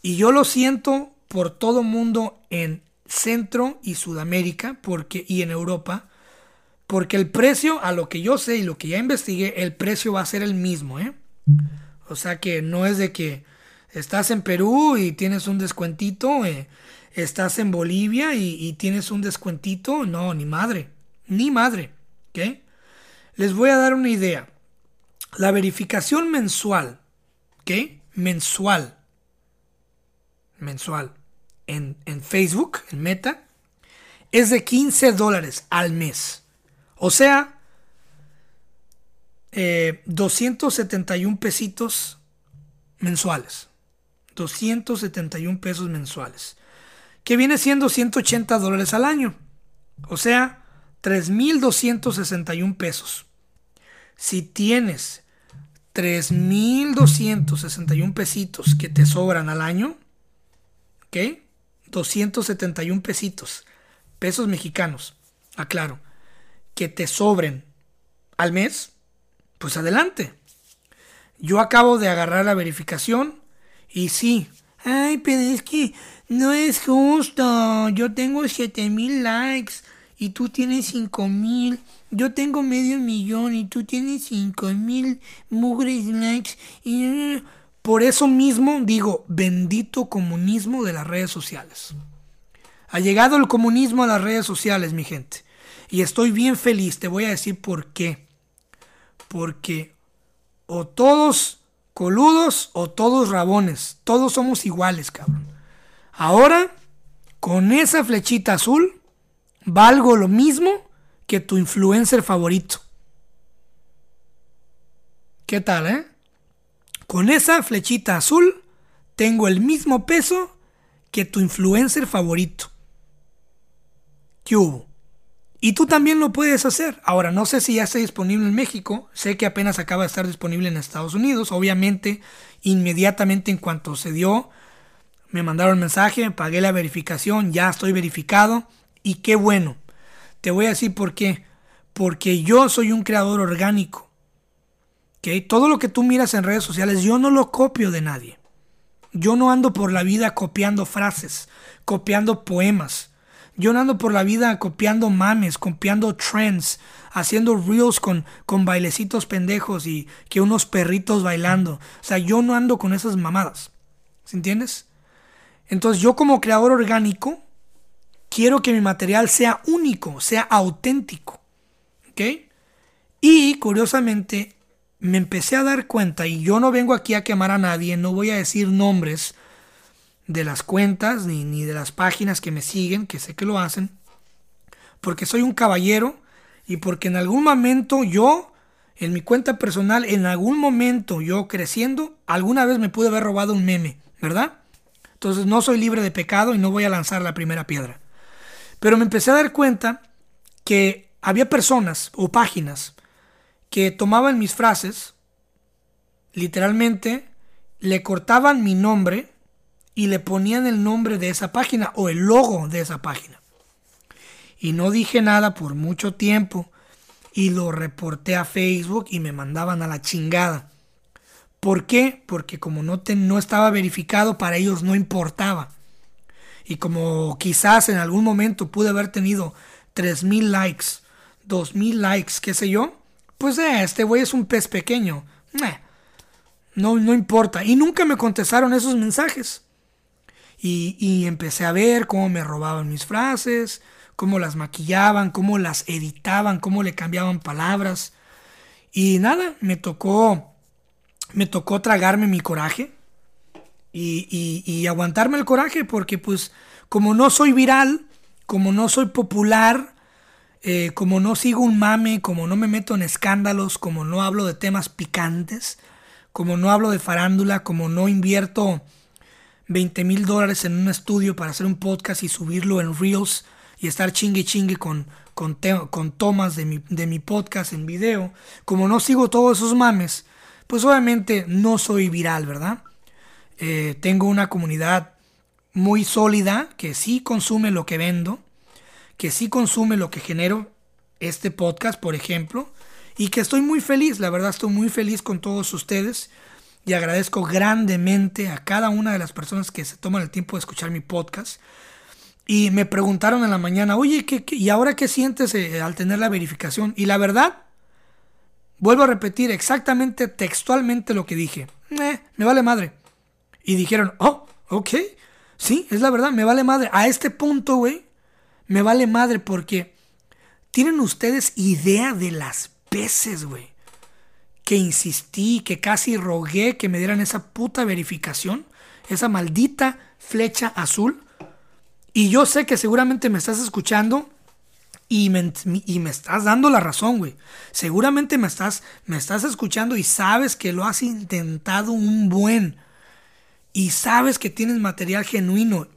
Y yo lo siento por todo el mundo en Centro y Sudamérica porque, y en Europa, porque el precio, a lo que yo sé y lo que ya investigué, el precio va a ser el mismo. ¿eh? O sea que no es de que Estás en Perú y tienes un descuentito. Eh, estás en Bolivia y, tienes un descuentito. No, ni madre. Ni madre. ¿Ok? Les voy a dar una idea. La verificación mensual. ¿Ok? Mensual. Mensual. En, Facebook, en Meta, es de 15 dólares al mes. O sea, 271 eh, pesitos mensuales. 271 pesos mensuales, que viene siendo 180 dólares al año, o sea, 3.261 pesos. Si tienes 3.261 pesitos que te sobran al año, ¿ok? 271 pesitos, pesos mexicanos, aclaro, que te sobren al mes, pues adelante. Yo acabo de agarrar la verificación y sí, ay, pero es que no es justo. Yo tengo 7000 likes y tú tienes 5000. Yo tengo medio millón y tú tienes 5000 mugres likes. Y por eso mismo digo, bendito comunismo de las redes sociales. Ha llegado el comunismo a las redes sociales, mi gente. Y estoy bien feliz. Te voy a decir por qué. Porque o todos coludos o todos rabones. Todos somos iguales, cabrón. Ahora, con esa flechita azul, valgo lo mismo que tu influencer favorito. ¿Qué tal, eh? Con esa flechita azul, tengo el mismo peso que tu influencer favorito. ¿Qué hubo? Y tú también lo puedes hacer. Ahora, no sé si ya está disponible en México. Sé que apenas acaba de estar disponible en Estados Unidos. Obviamente, inmediatamente en cuanto se dio, me mandaron mensaje, pagué la verificación, ya estoy verificado. Y qué bueno. Te voy a decir por qué. Porque yo soy un creador orgánico. ¿Okay? Todo lo que tú miras en redes sociales, yo no lo copio de nadie. Yo no ando por la vida copiando frases, copiando poemas yo no ando por la vida copiando mames, copiando trends, haciendo reels con, con bailecitos pendejos y que unos perritos bailando. O sea, yo no ando con esas mamadas. ¿Se entiendes? Entonces yo como creador orgánico quiero que mi material sea único, sea auténtico. ¿Ok? Y curiosamente me empecé a dar cuenta, y yo no vengo aquí a quemar a nadie, no voy a decir nombres, de las cuentas ni, de las páginas que me siguen, que sé que lo hacen, porque soy un caballero y porque en algún momento yo, en mi cuenta personal, en algún momento yo creciendo, alguna vez me pude haber robado un meme, ¿verdad? Entonces no soy libre de pecado y no voy a lanzar la primera piedra. Pero me empecé a dar cuenta que había personas o páginas que tomaban mis frases, literalmente, le cortaban mi nombre y le ponían el nombre de esa página o el logo de esa página. Y no dije nada por mucho tiempo y lo reporté a Facebook y me mandaban a la chingada. ¿Por qué? Porque como no, no estaba verificado, para ellos no importaba. Y como quizás en algún momento pude haber tenido 3.000 likes, 2.000 likes, qué sé yo, pues eh, este güey es un pez pequeño. no, no importa. Y nunca me contestaron esos mensajes. Y, empecé a ver cómo me robaban mis frases, cómo las maquillaban, cómo las editaban, cómo le cambiaban palabras. Y nada, me tocó, me tocó tragarme mi coraje y, y, aguantarme el coraje porque pues como no soy viral, como no soy popular, eh, como no sigo un mame, como no me meto en escándalos, como no hablo de temas picantes, como no hablo de farándula, como no invierto 20 mil dólares en un estudio para hacer un podcast y subirlo en Reels y estar chingue chingue con, con, con tomas de mi, de mi podcast en video, como no sigo todos esos mames, pues obviamente no soy viral, ¿verdad? Eh, tengo una comunidad muy sólida que sí consume lo que vendo, que sí consume lo que genero, este podcast, por ejemplo, y que estoy muy feliz, la verdad estoy muy feliz con todos ustedes y agradezco grandemente a cada una de las personas que se toman el tiempo de escuchar mi podcast. Y me preguntaron en la mañana, oye, ¿qué, y ahora qué sientes eh, al tener la verificación? Y la verdad, vuelvo a repetir exactamente textualmente lo que dije. Eh, me vale madre. Y dijeron, oh, ok, sí, es la verdad, me vale madre. A este punto, güey, me vale madre porque tienen ustedes idea de las veces, güey, que insistí, que casi rogué que me dieran esa puta verificación, esa maldita flecha azul. Y yo sé que seguramente me estás escuchando y me, y me estás dando la razón, güey. Seguramente me estás, me estás escuchando y sabes que lo has intentado un buen y sabes que tienes material genuino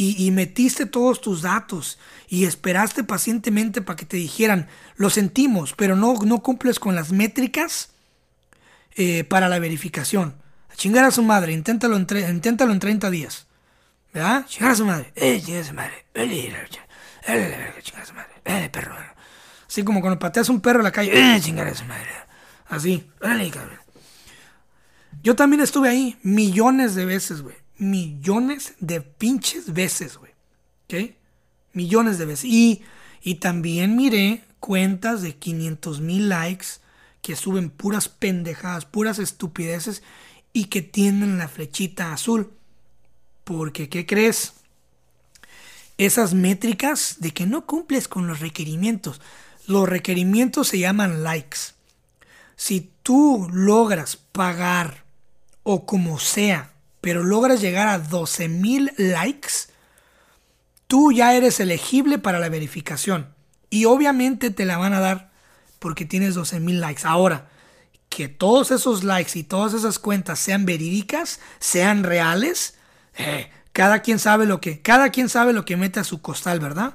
y, metiste todos tus datos y esperaste pacientemente para que te dijeran, lo sentimos, pero no, no cumples con las métricas eh, para la verificación. A chingar a su madre, inténtalo en, inténtalo en 30 días. ¿Verdad? Chingar a su madre. Eh, chingar a su madre. Chingar a su madre. Eh, perro. Así como cuando pateas un perro en la calle. Eh, chingar a su madre. Así. cabrón. Yo también estuve ahí millones de veces, güey. Millones de pinches veces, güey. ¿Ok? Millones de veces. Y, y también miré cuentas de 500 mil likes que suben puras pendejadas, puras estupideces y que tienen la flechita azul. Porque, ¿qué crees? Esas métricas de que no cumples con los requerimientos. Los requerimientos se llaman likes. Si tú logras pagar o como sea, pero logras llegar a 12.000 likes, tú ya eres elegible para la verificación. Y obviamente te la van a dar porque tienes 12.000 likes. Ahora, que todos esos likes y todas esas cuentas sean verídicas, sean reales, eh, cada quien sabe lo que, cada quien sabe lo que mete a su costal, ¿verdad?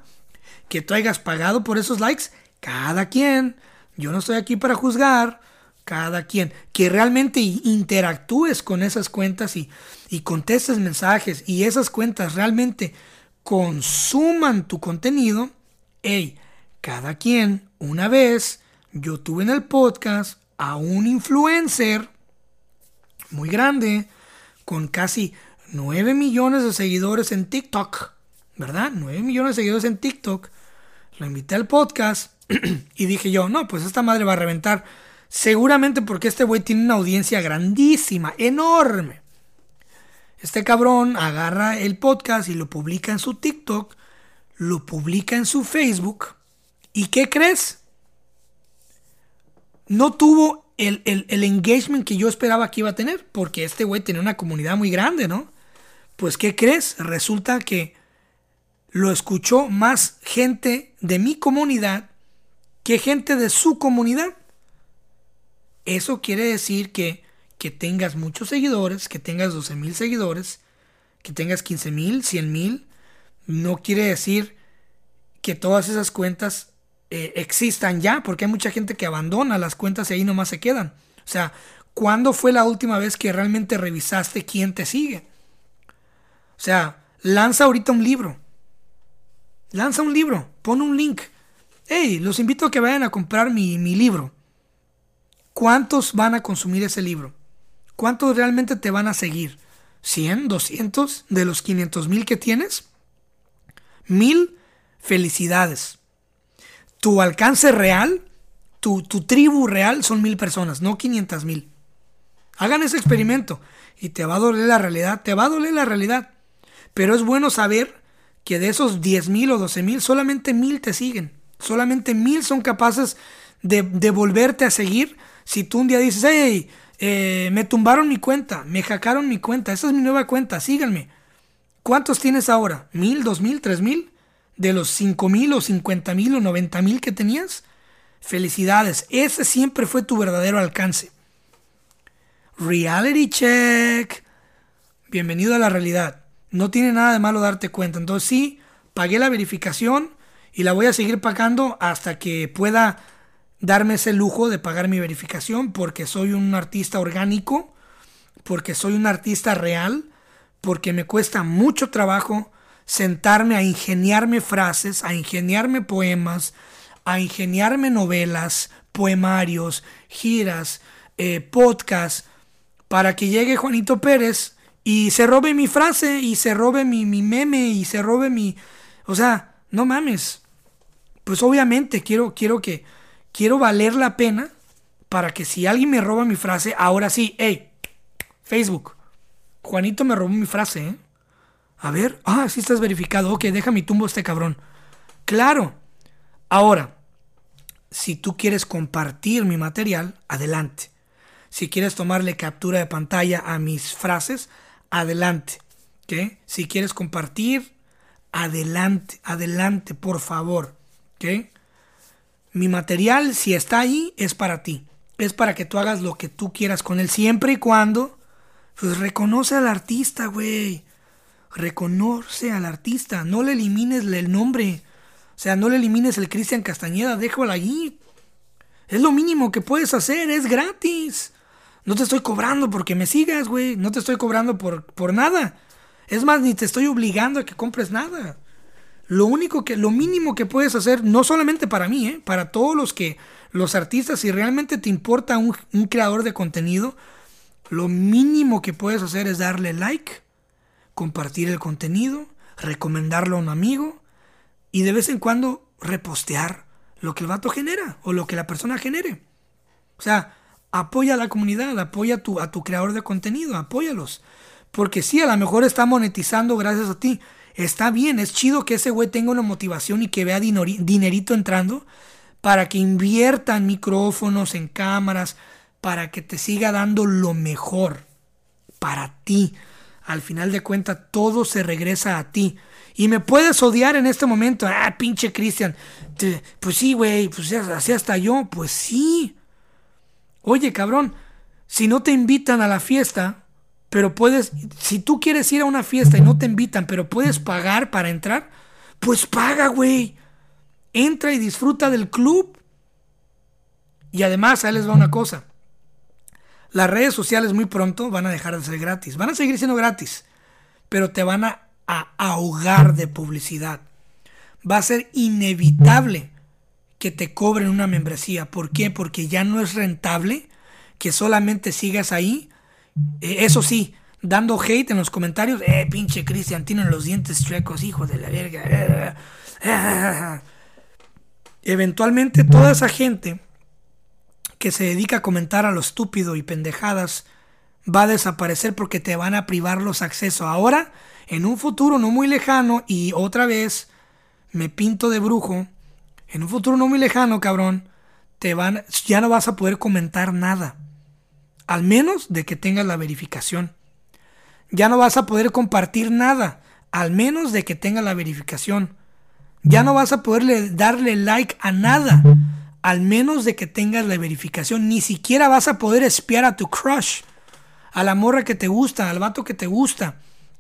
Que tú hayas pagado por esos likes, cada quien. Yo no estoy aquí para juzgar cada quien, que realmente interactúes con esas cuentas y, y contestes mensajes y esas cuentas realmente consuman tu contenido, hey, cada quien, una vez, yo tuve en el podcast a un influencer muy grande, con casi 9 millones de seguidores en TikTok, ¿verdad? 9 millones de seguidores en TikTok. Lo invité al podcast y dije yo, no, pues esta madre va a reventar Seguramente porque este güey tiene una audiencia grandísima, enorme. Este cabrón agarra el podcast y lo publica en su TikTok, lo publica en su Facebook. ¿Y qué crees? No tuvo el, el, engagement que yo esperaba que iba a tener, porque este güey tiene una comunidad muy grande, ¿no? Pues ¿qué crees? Resulta que lo escuchó más gente de mi comunidad que gente de su comunidad. Eso quiere decir que, que tengas muchos seguidores, que tengas 12 mil seguidores, que tengas 15 mil, 100 mil, no quiere decir que todas esas cuentas eh, existan ya, porque hay mucha gente que abandona las cuentas y ahí nomás se quedan. O sea, ¿cuándo fue la última vez que realmente revisaste quién te sigue? O sea, lanza ahorita un libro. Lanza un libro, pon un link. Hey, los invito a que vayan a comprar mi, mi libro. ¿Cuántos van a consumir ese libro? ¿Cuántos realmente te van a seguir? ¿100? ¿200 de los 500 mil que tienes? Mil felicidades. Tu alcance real, tu, tu tribu real son mil personas, no 500 mil. Hagan ese experimento y te va a doler la realidad, te va a doler la realidad. Pero es bueno saber que de esos 10 mil o 12 mil, solamente mil te siguen. Solamente mil son capaces de, volverte a seguir si tú un día dices, hey, eh, me tumbaron mi cuenta, me hackearon mi cuenta, esa es mi nueva cuenta, síganme. ¿Cuántos tienes ahora? ¿Mil, dos mil, tres mil? ¿De los cinco mil o cincuenta mil o noventa mil que tenías? Felicidades, ese siempre fue tu verdadero alcance. Reality check. Bienvenido a la realidad. No tiene nada de malo darte cuenta. Entonces sí, pagué la verificación y la voy a seguir pagando hasta que pueda darme ese lujo de pagar mi verificación porque soy un artista orgánico, porque soy un artista real, porque me cuesta mucho trabajo sentarme a ingeniarme frases, a ingeniarme poemas, a ingeniarme novelas, poemarios, giras, eh, podcasts, para que llegue Juanito Pérez y se robe mi frase y se robe mi, mi meme y se robe mi... O sea, no mames. Pues obviamente quiero, quiero que... Quiero valer la pena para que si alguien me roba mi frase, ahora sí, hey, Facebook, Juanito me robó mi frase, ¿eh? A ver, ah, sí estás verificado, ok, deja mi tumbo este cabrón. Claro. Ahora, si tú quieres compartir mi material, adelante. Si quieres tomarle captura de pantalla a mis frases, adelante. ¿okay? Si quieres compartir, adelante, adelante, por favor. ¿okay? Mi material, si está ahí, es para ti. Es para que tú hagas lo que tú quieras con él, siempre y cuando, pues reconoce al artista, güey. Reconoce al artista. No le elimines el nombre. O sea, no le elimines el Cristian Castañeda, déjalo allí. Es lo mínimo que puedes hacer, es gratis. No te estoy cobrando porque me sigas, güey. No te estoy cobrando por, por nada. Es más, ni te estoy obligando a que compres nada. Lo único que, lo mínimo que puedes hacer, no solamente para mí, ¿eh? para todos los que, los artistas, si realmente te importa un, un creador de contenido, lo mínimo que puedes hacer es darle like, compartir el contenido, recomendarlo a un amigo y de vez en cuando repostear lo que el vato genera o lo que la persona genere. O sea, apoya a la comunidad, apoya a tu, a tu creador de contenido, apóyalos. Porque sí, a lo mejor está monetizando gracias a ti. Está bien, es chido que ese güey tenga una motivación y que vea dinerito entrando para que invierta en micrófonos, en cámaras, para que te siga dando lo mejor para ti. Al final de cuentas, todo se regresa a ti. Y me puedes odiar en este momento. Ah, pinche Cristian. Pues sí, güey, pues así hasta yo. Pues sí. Oye, cabrón, si no te invitan a la fiesta, pero puedes, si tú quieres ir a una fiesta y no te invitan, pero puedes pagar para entrar, pues paga, güey. Entra y disfruta del club. Y además, ahí les va una cosa. Las redes sociales muy pronto van a dejar de ser gratis. Van a seguir siendo gratis, pero te van a, ahogar de publicidad. Va a ser inevitable que te cobren una membresía. ¿Por qué? Porque ya no es rentable que solamente sigas ahí. Eh, eso sí, dando hate en los comentarios. Eh, pinche Cristian, tienen los dientes chuecos, hijo de la verga. Eventualmente toda esa gente que se dedica a comentar a lo estúpido y pendejadas va a desaparecer porque te van a privar los accesos. Ahora, en un futuro no muy lejano, y otra vez me pinto de brujo, en un futuro no muy lejano, cabrón, te van, ya no vas a poder comentar nada. Al menos de que tengas la verificación. Ya no vas a poder compartir nada. Al menos de que tengas la verificación. Ya no vas a poder darle like a nada. Al menos de que tengas la verificación. Ni siquiera vas a poder espiar a tu crush. A la morra que te gusta, al vato que te gusta.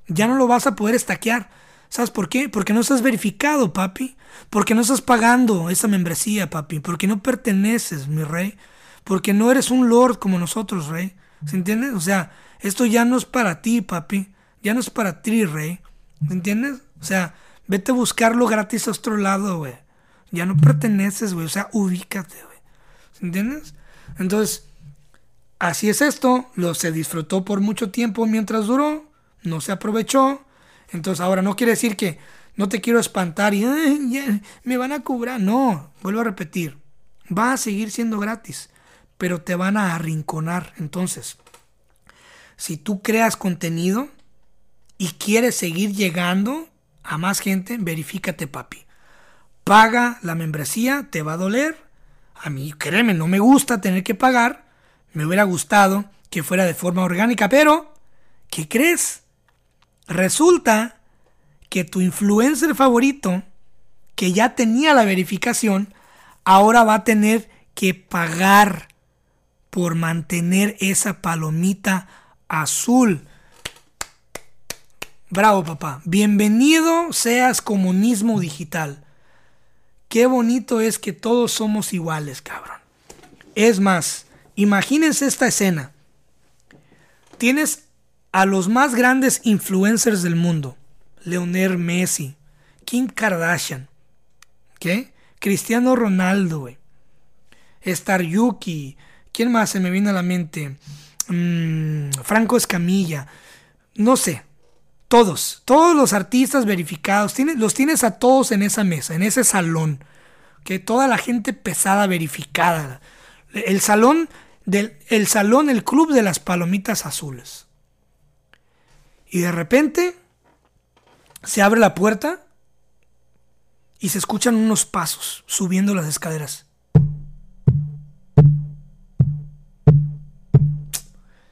Ya no lo vas a poder estaquear. ¿Sabes por qué? Porque no estás verificado, papi. Porque no estás pagando esa membresía, papi. Porque no perteneces, mi rey. Porque no eres un lord como nosotros, rey. ¿Se entiende? O sea, esto ya no es para ti, papi. Ya no es para ti, rey. ¿Se entiendes? O sea, vete a buscarlo gratis a otro lado, güey. Ya no perteneces, güey. O sea, ubícate, güey. ¿Se entiendes? Entonces, así es esto. Lo se disfrutó por mucho tiempo mientras duró. No se aprovechó. Entonces ahora no quiere decir que no te quiero espantar y me van a cobrar. No, vuelvo a repetir, va a seguir siendo gratis, pero te van a arrinconar. Entonces, si tú creas contenido y quieres seguir llegando a más gente, verifícate, papi. Paga la membresía, te va a doler. A mí, créeme, no me gusta tener que pagar. Me hubiera gustado que fuera de forma orgánica, pero ¿qué crees? Resulta que tu influencer favorito, que ya tenía la verificación, ahora va a tener que pagar por mantener esa palomita azul. Bravo, papá. Bienvenido seas comunismo digital. Qué bonito es que todos somos iguales, cabrón. Es más, imagínense esta escena. Tienes a los más grandes influencers del mundo. Leonel Messi, Kim Kardashian, ¿qué? Cristiano Ronaldo, güey. Star Yuki, ¿quién más se me viene a la mente? Mm, Franco Escamilla, no sé, todos, todos los artistas verificados, los tienes a todos en esa mesa, en ese salón, que toda la gente pesada verificada, el salón del el salón, el club de las palomitas azules. Y de repente se abre la puerta y se escuchan unos pasos subiendo las escaleras.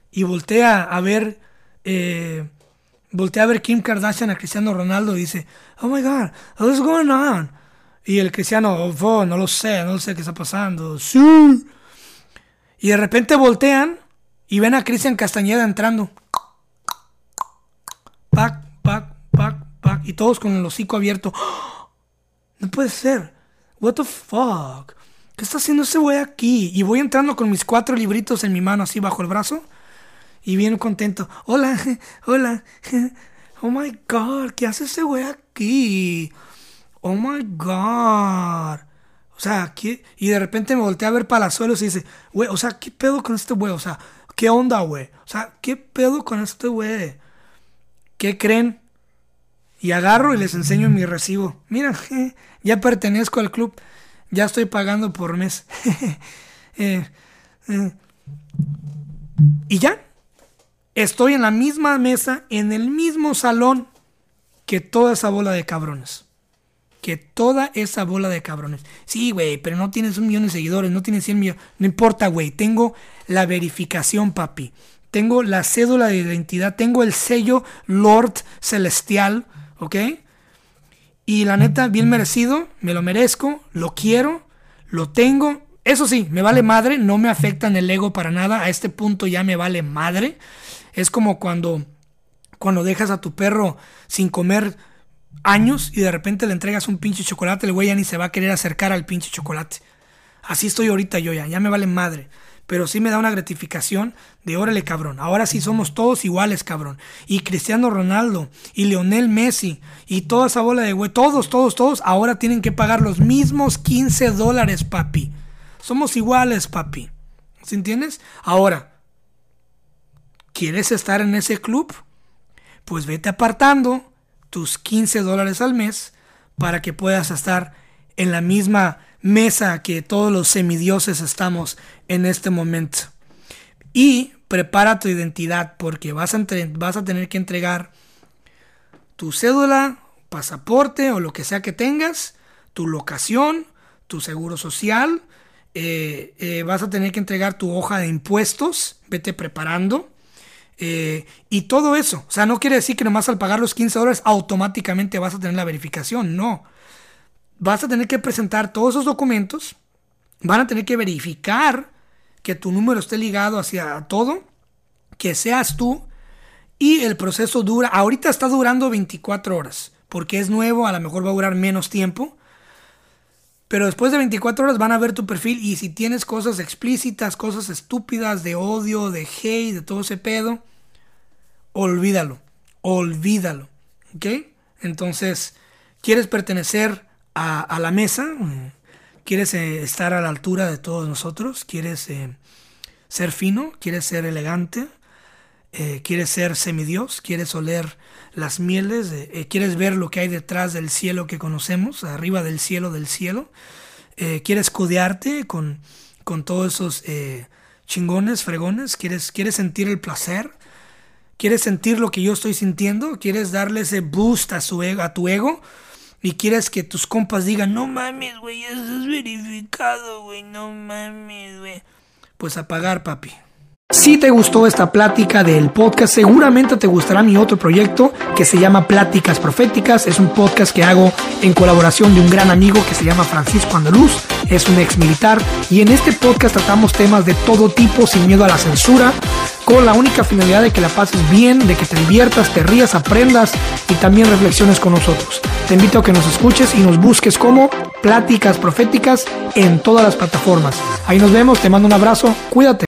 Y voltea a ver, eh, voltea a ver Kim Kardashian a Cristiano Ronaldo y dice, oh my god, what's going on? Y el cristiano, oh, no lo sé, no sé qué está pasando. Y de repente voltean y ven a Cristian Castañeda entrando. Pac, pac, pac, y todos con el hocico abierto. No puede ser. What the fuck? ¿Qué está haciendo ese güey aquí? Y voy entrando con mis cuatro libritos en mi mano así bajo el brazo. Y bien contento. Hola, hola. Oh my god, ¿qué hace ese güey aquí? Oh my god. O sea, ¿qué? Y de repente me volteé a ver Palazuelos y dice, güey, o sea, ¿qué pedo con este güey? O sea, ¿qué onda, güey? O sea, ¿qué pedo con este güey? ¿Qué creen? Y agarro y les enseño mi recibo. Mira, ya pertenezco al club. Ya estoy pagando por mes. Eh, eh. Y ya. Estoy en la misma mesa, en el mismo salón que toda esa bola de cabrones. Que toda esa bola de cabrones. Sí, güey, pero no tienes un millón de seguidores, no tienes 100 millones. No importa, güey. Tengo la verificación, papi. Tengo la cédula de identidad. Tengo el sello Lord Celestial ¿ok? Y la neta, bien merecido, me lo merezco, lo quiero, lo tengo. Eso sí, me vale madre, no me afecta en el ego para nada. A este punto ya me vale madre. Es como cuando, cuando dejas a tu perro sin comer años y de repente le entregas un pinche chocolate, el güey ya ni se va a querer acercar al pinche chocolate. Así estoy ahorita yo ya, ya me vale madre pero sí me da una gratificación de órale, cabrón. Ahora sí somos todos iguales, cabrón. Y Cristiano Ronaldo, y Lionel Messi, y toda esa bola de güey, todos, todos, todos, ahora tienen que pagar los mismos 15 dólares, papi. Somos iguales, papi. ¿Sí entiendes? Ahora, ¿quieres estar en ese club? Pues vete apartando tus 15 dólares al mes para que puedas estar en la misma mesa que todos los semidioses estamos en este momento. Y prepara tu identidad porque vas a, tener que entregar tu cédula, pasaporte o lo que sea que tengas, tu locación, tu seguro social, eh, eh, vas a tener que entregar tu hoja de impuestos, vete preparando. Eh, y todo eso, o sea, no quiere decir que nomás al pagar los 15 dólares automáticamente vas a tener la verificación, no. Vas a tener que presentar todos esos documentos, van a tener que verificar que tu número esté ligado hacia todo, que seas tú, y el proceso dura, ahorita está durando 24 horas, porque es nuevo, a lo mejor va a durar menos tiempo, pero después de 24 horas van a ver tu perfil y si tienes cosas explícitas, cosas estúpidas, de odio, de hate, de todo ese pedo, olvídalo, olvídalo, ¿ok? Entonces, ¿quieres pertenecer a, la mesa, quieres eh, estar a la altura de todos nosotros, quieres eh, ser fino, quieres ser elegante, eh, quieres ser semidios, quieres oler las mieles, eh, quieres ver lo que hay detrás del cielo que conocemos, arriba del cielo del cielo, quieres codearte con, con todos esos chingones, fregones, quieres, quieres sentir el placer, quieres sentir lo que yo estoy sintiendo, quieres darle ese boost a, ego, a tu ego y quieres que tus compas digan, no mames, güey, eso es verificado, güey, no mames, güey. Pues apagar, papi. Si te gustó esta plática del podcast, seguramente te gustará mi otro proyecto que se llama Pláticas Proféticas. Es un podcast que hago en colaboración de un gran amigo que se llama Francisco Andaluz. Es un ex militar y en este podcast tratamos temas de todo tipo sin miedo a la censura, con la única finalidad de que la pases bien, de que te diviertas, te rías, aprendas y también reflexiones con nosotros. Te invito a que nos escuches y nos busques como Pláticas Proféticas en todas las plataformas. Ahí nos vemos, te mando un abrazo, cuídate.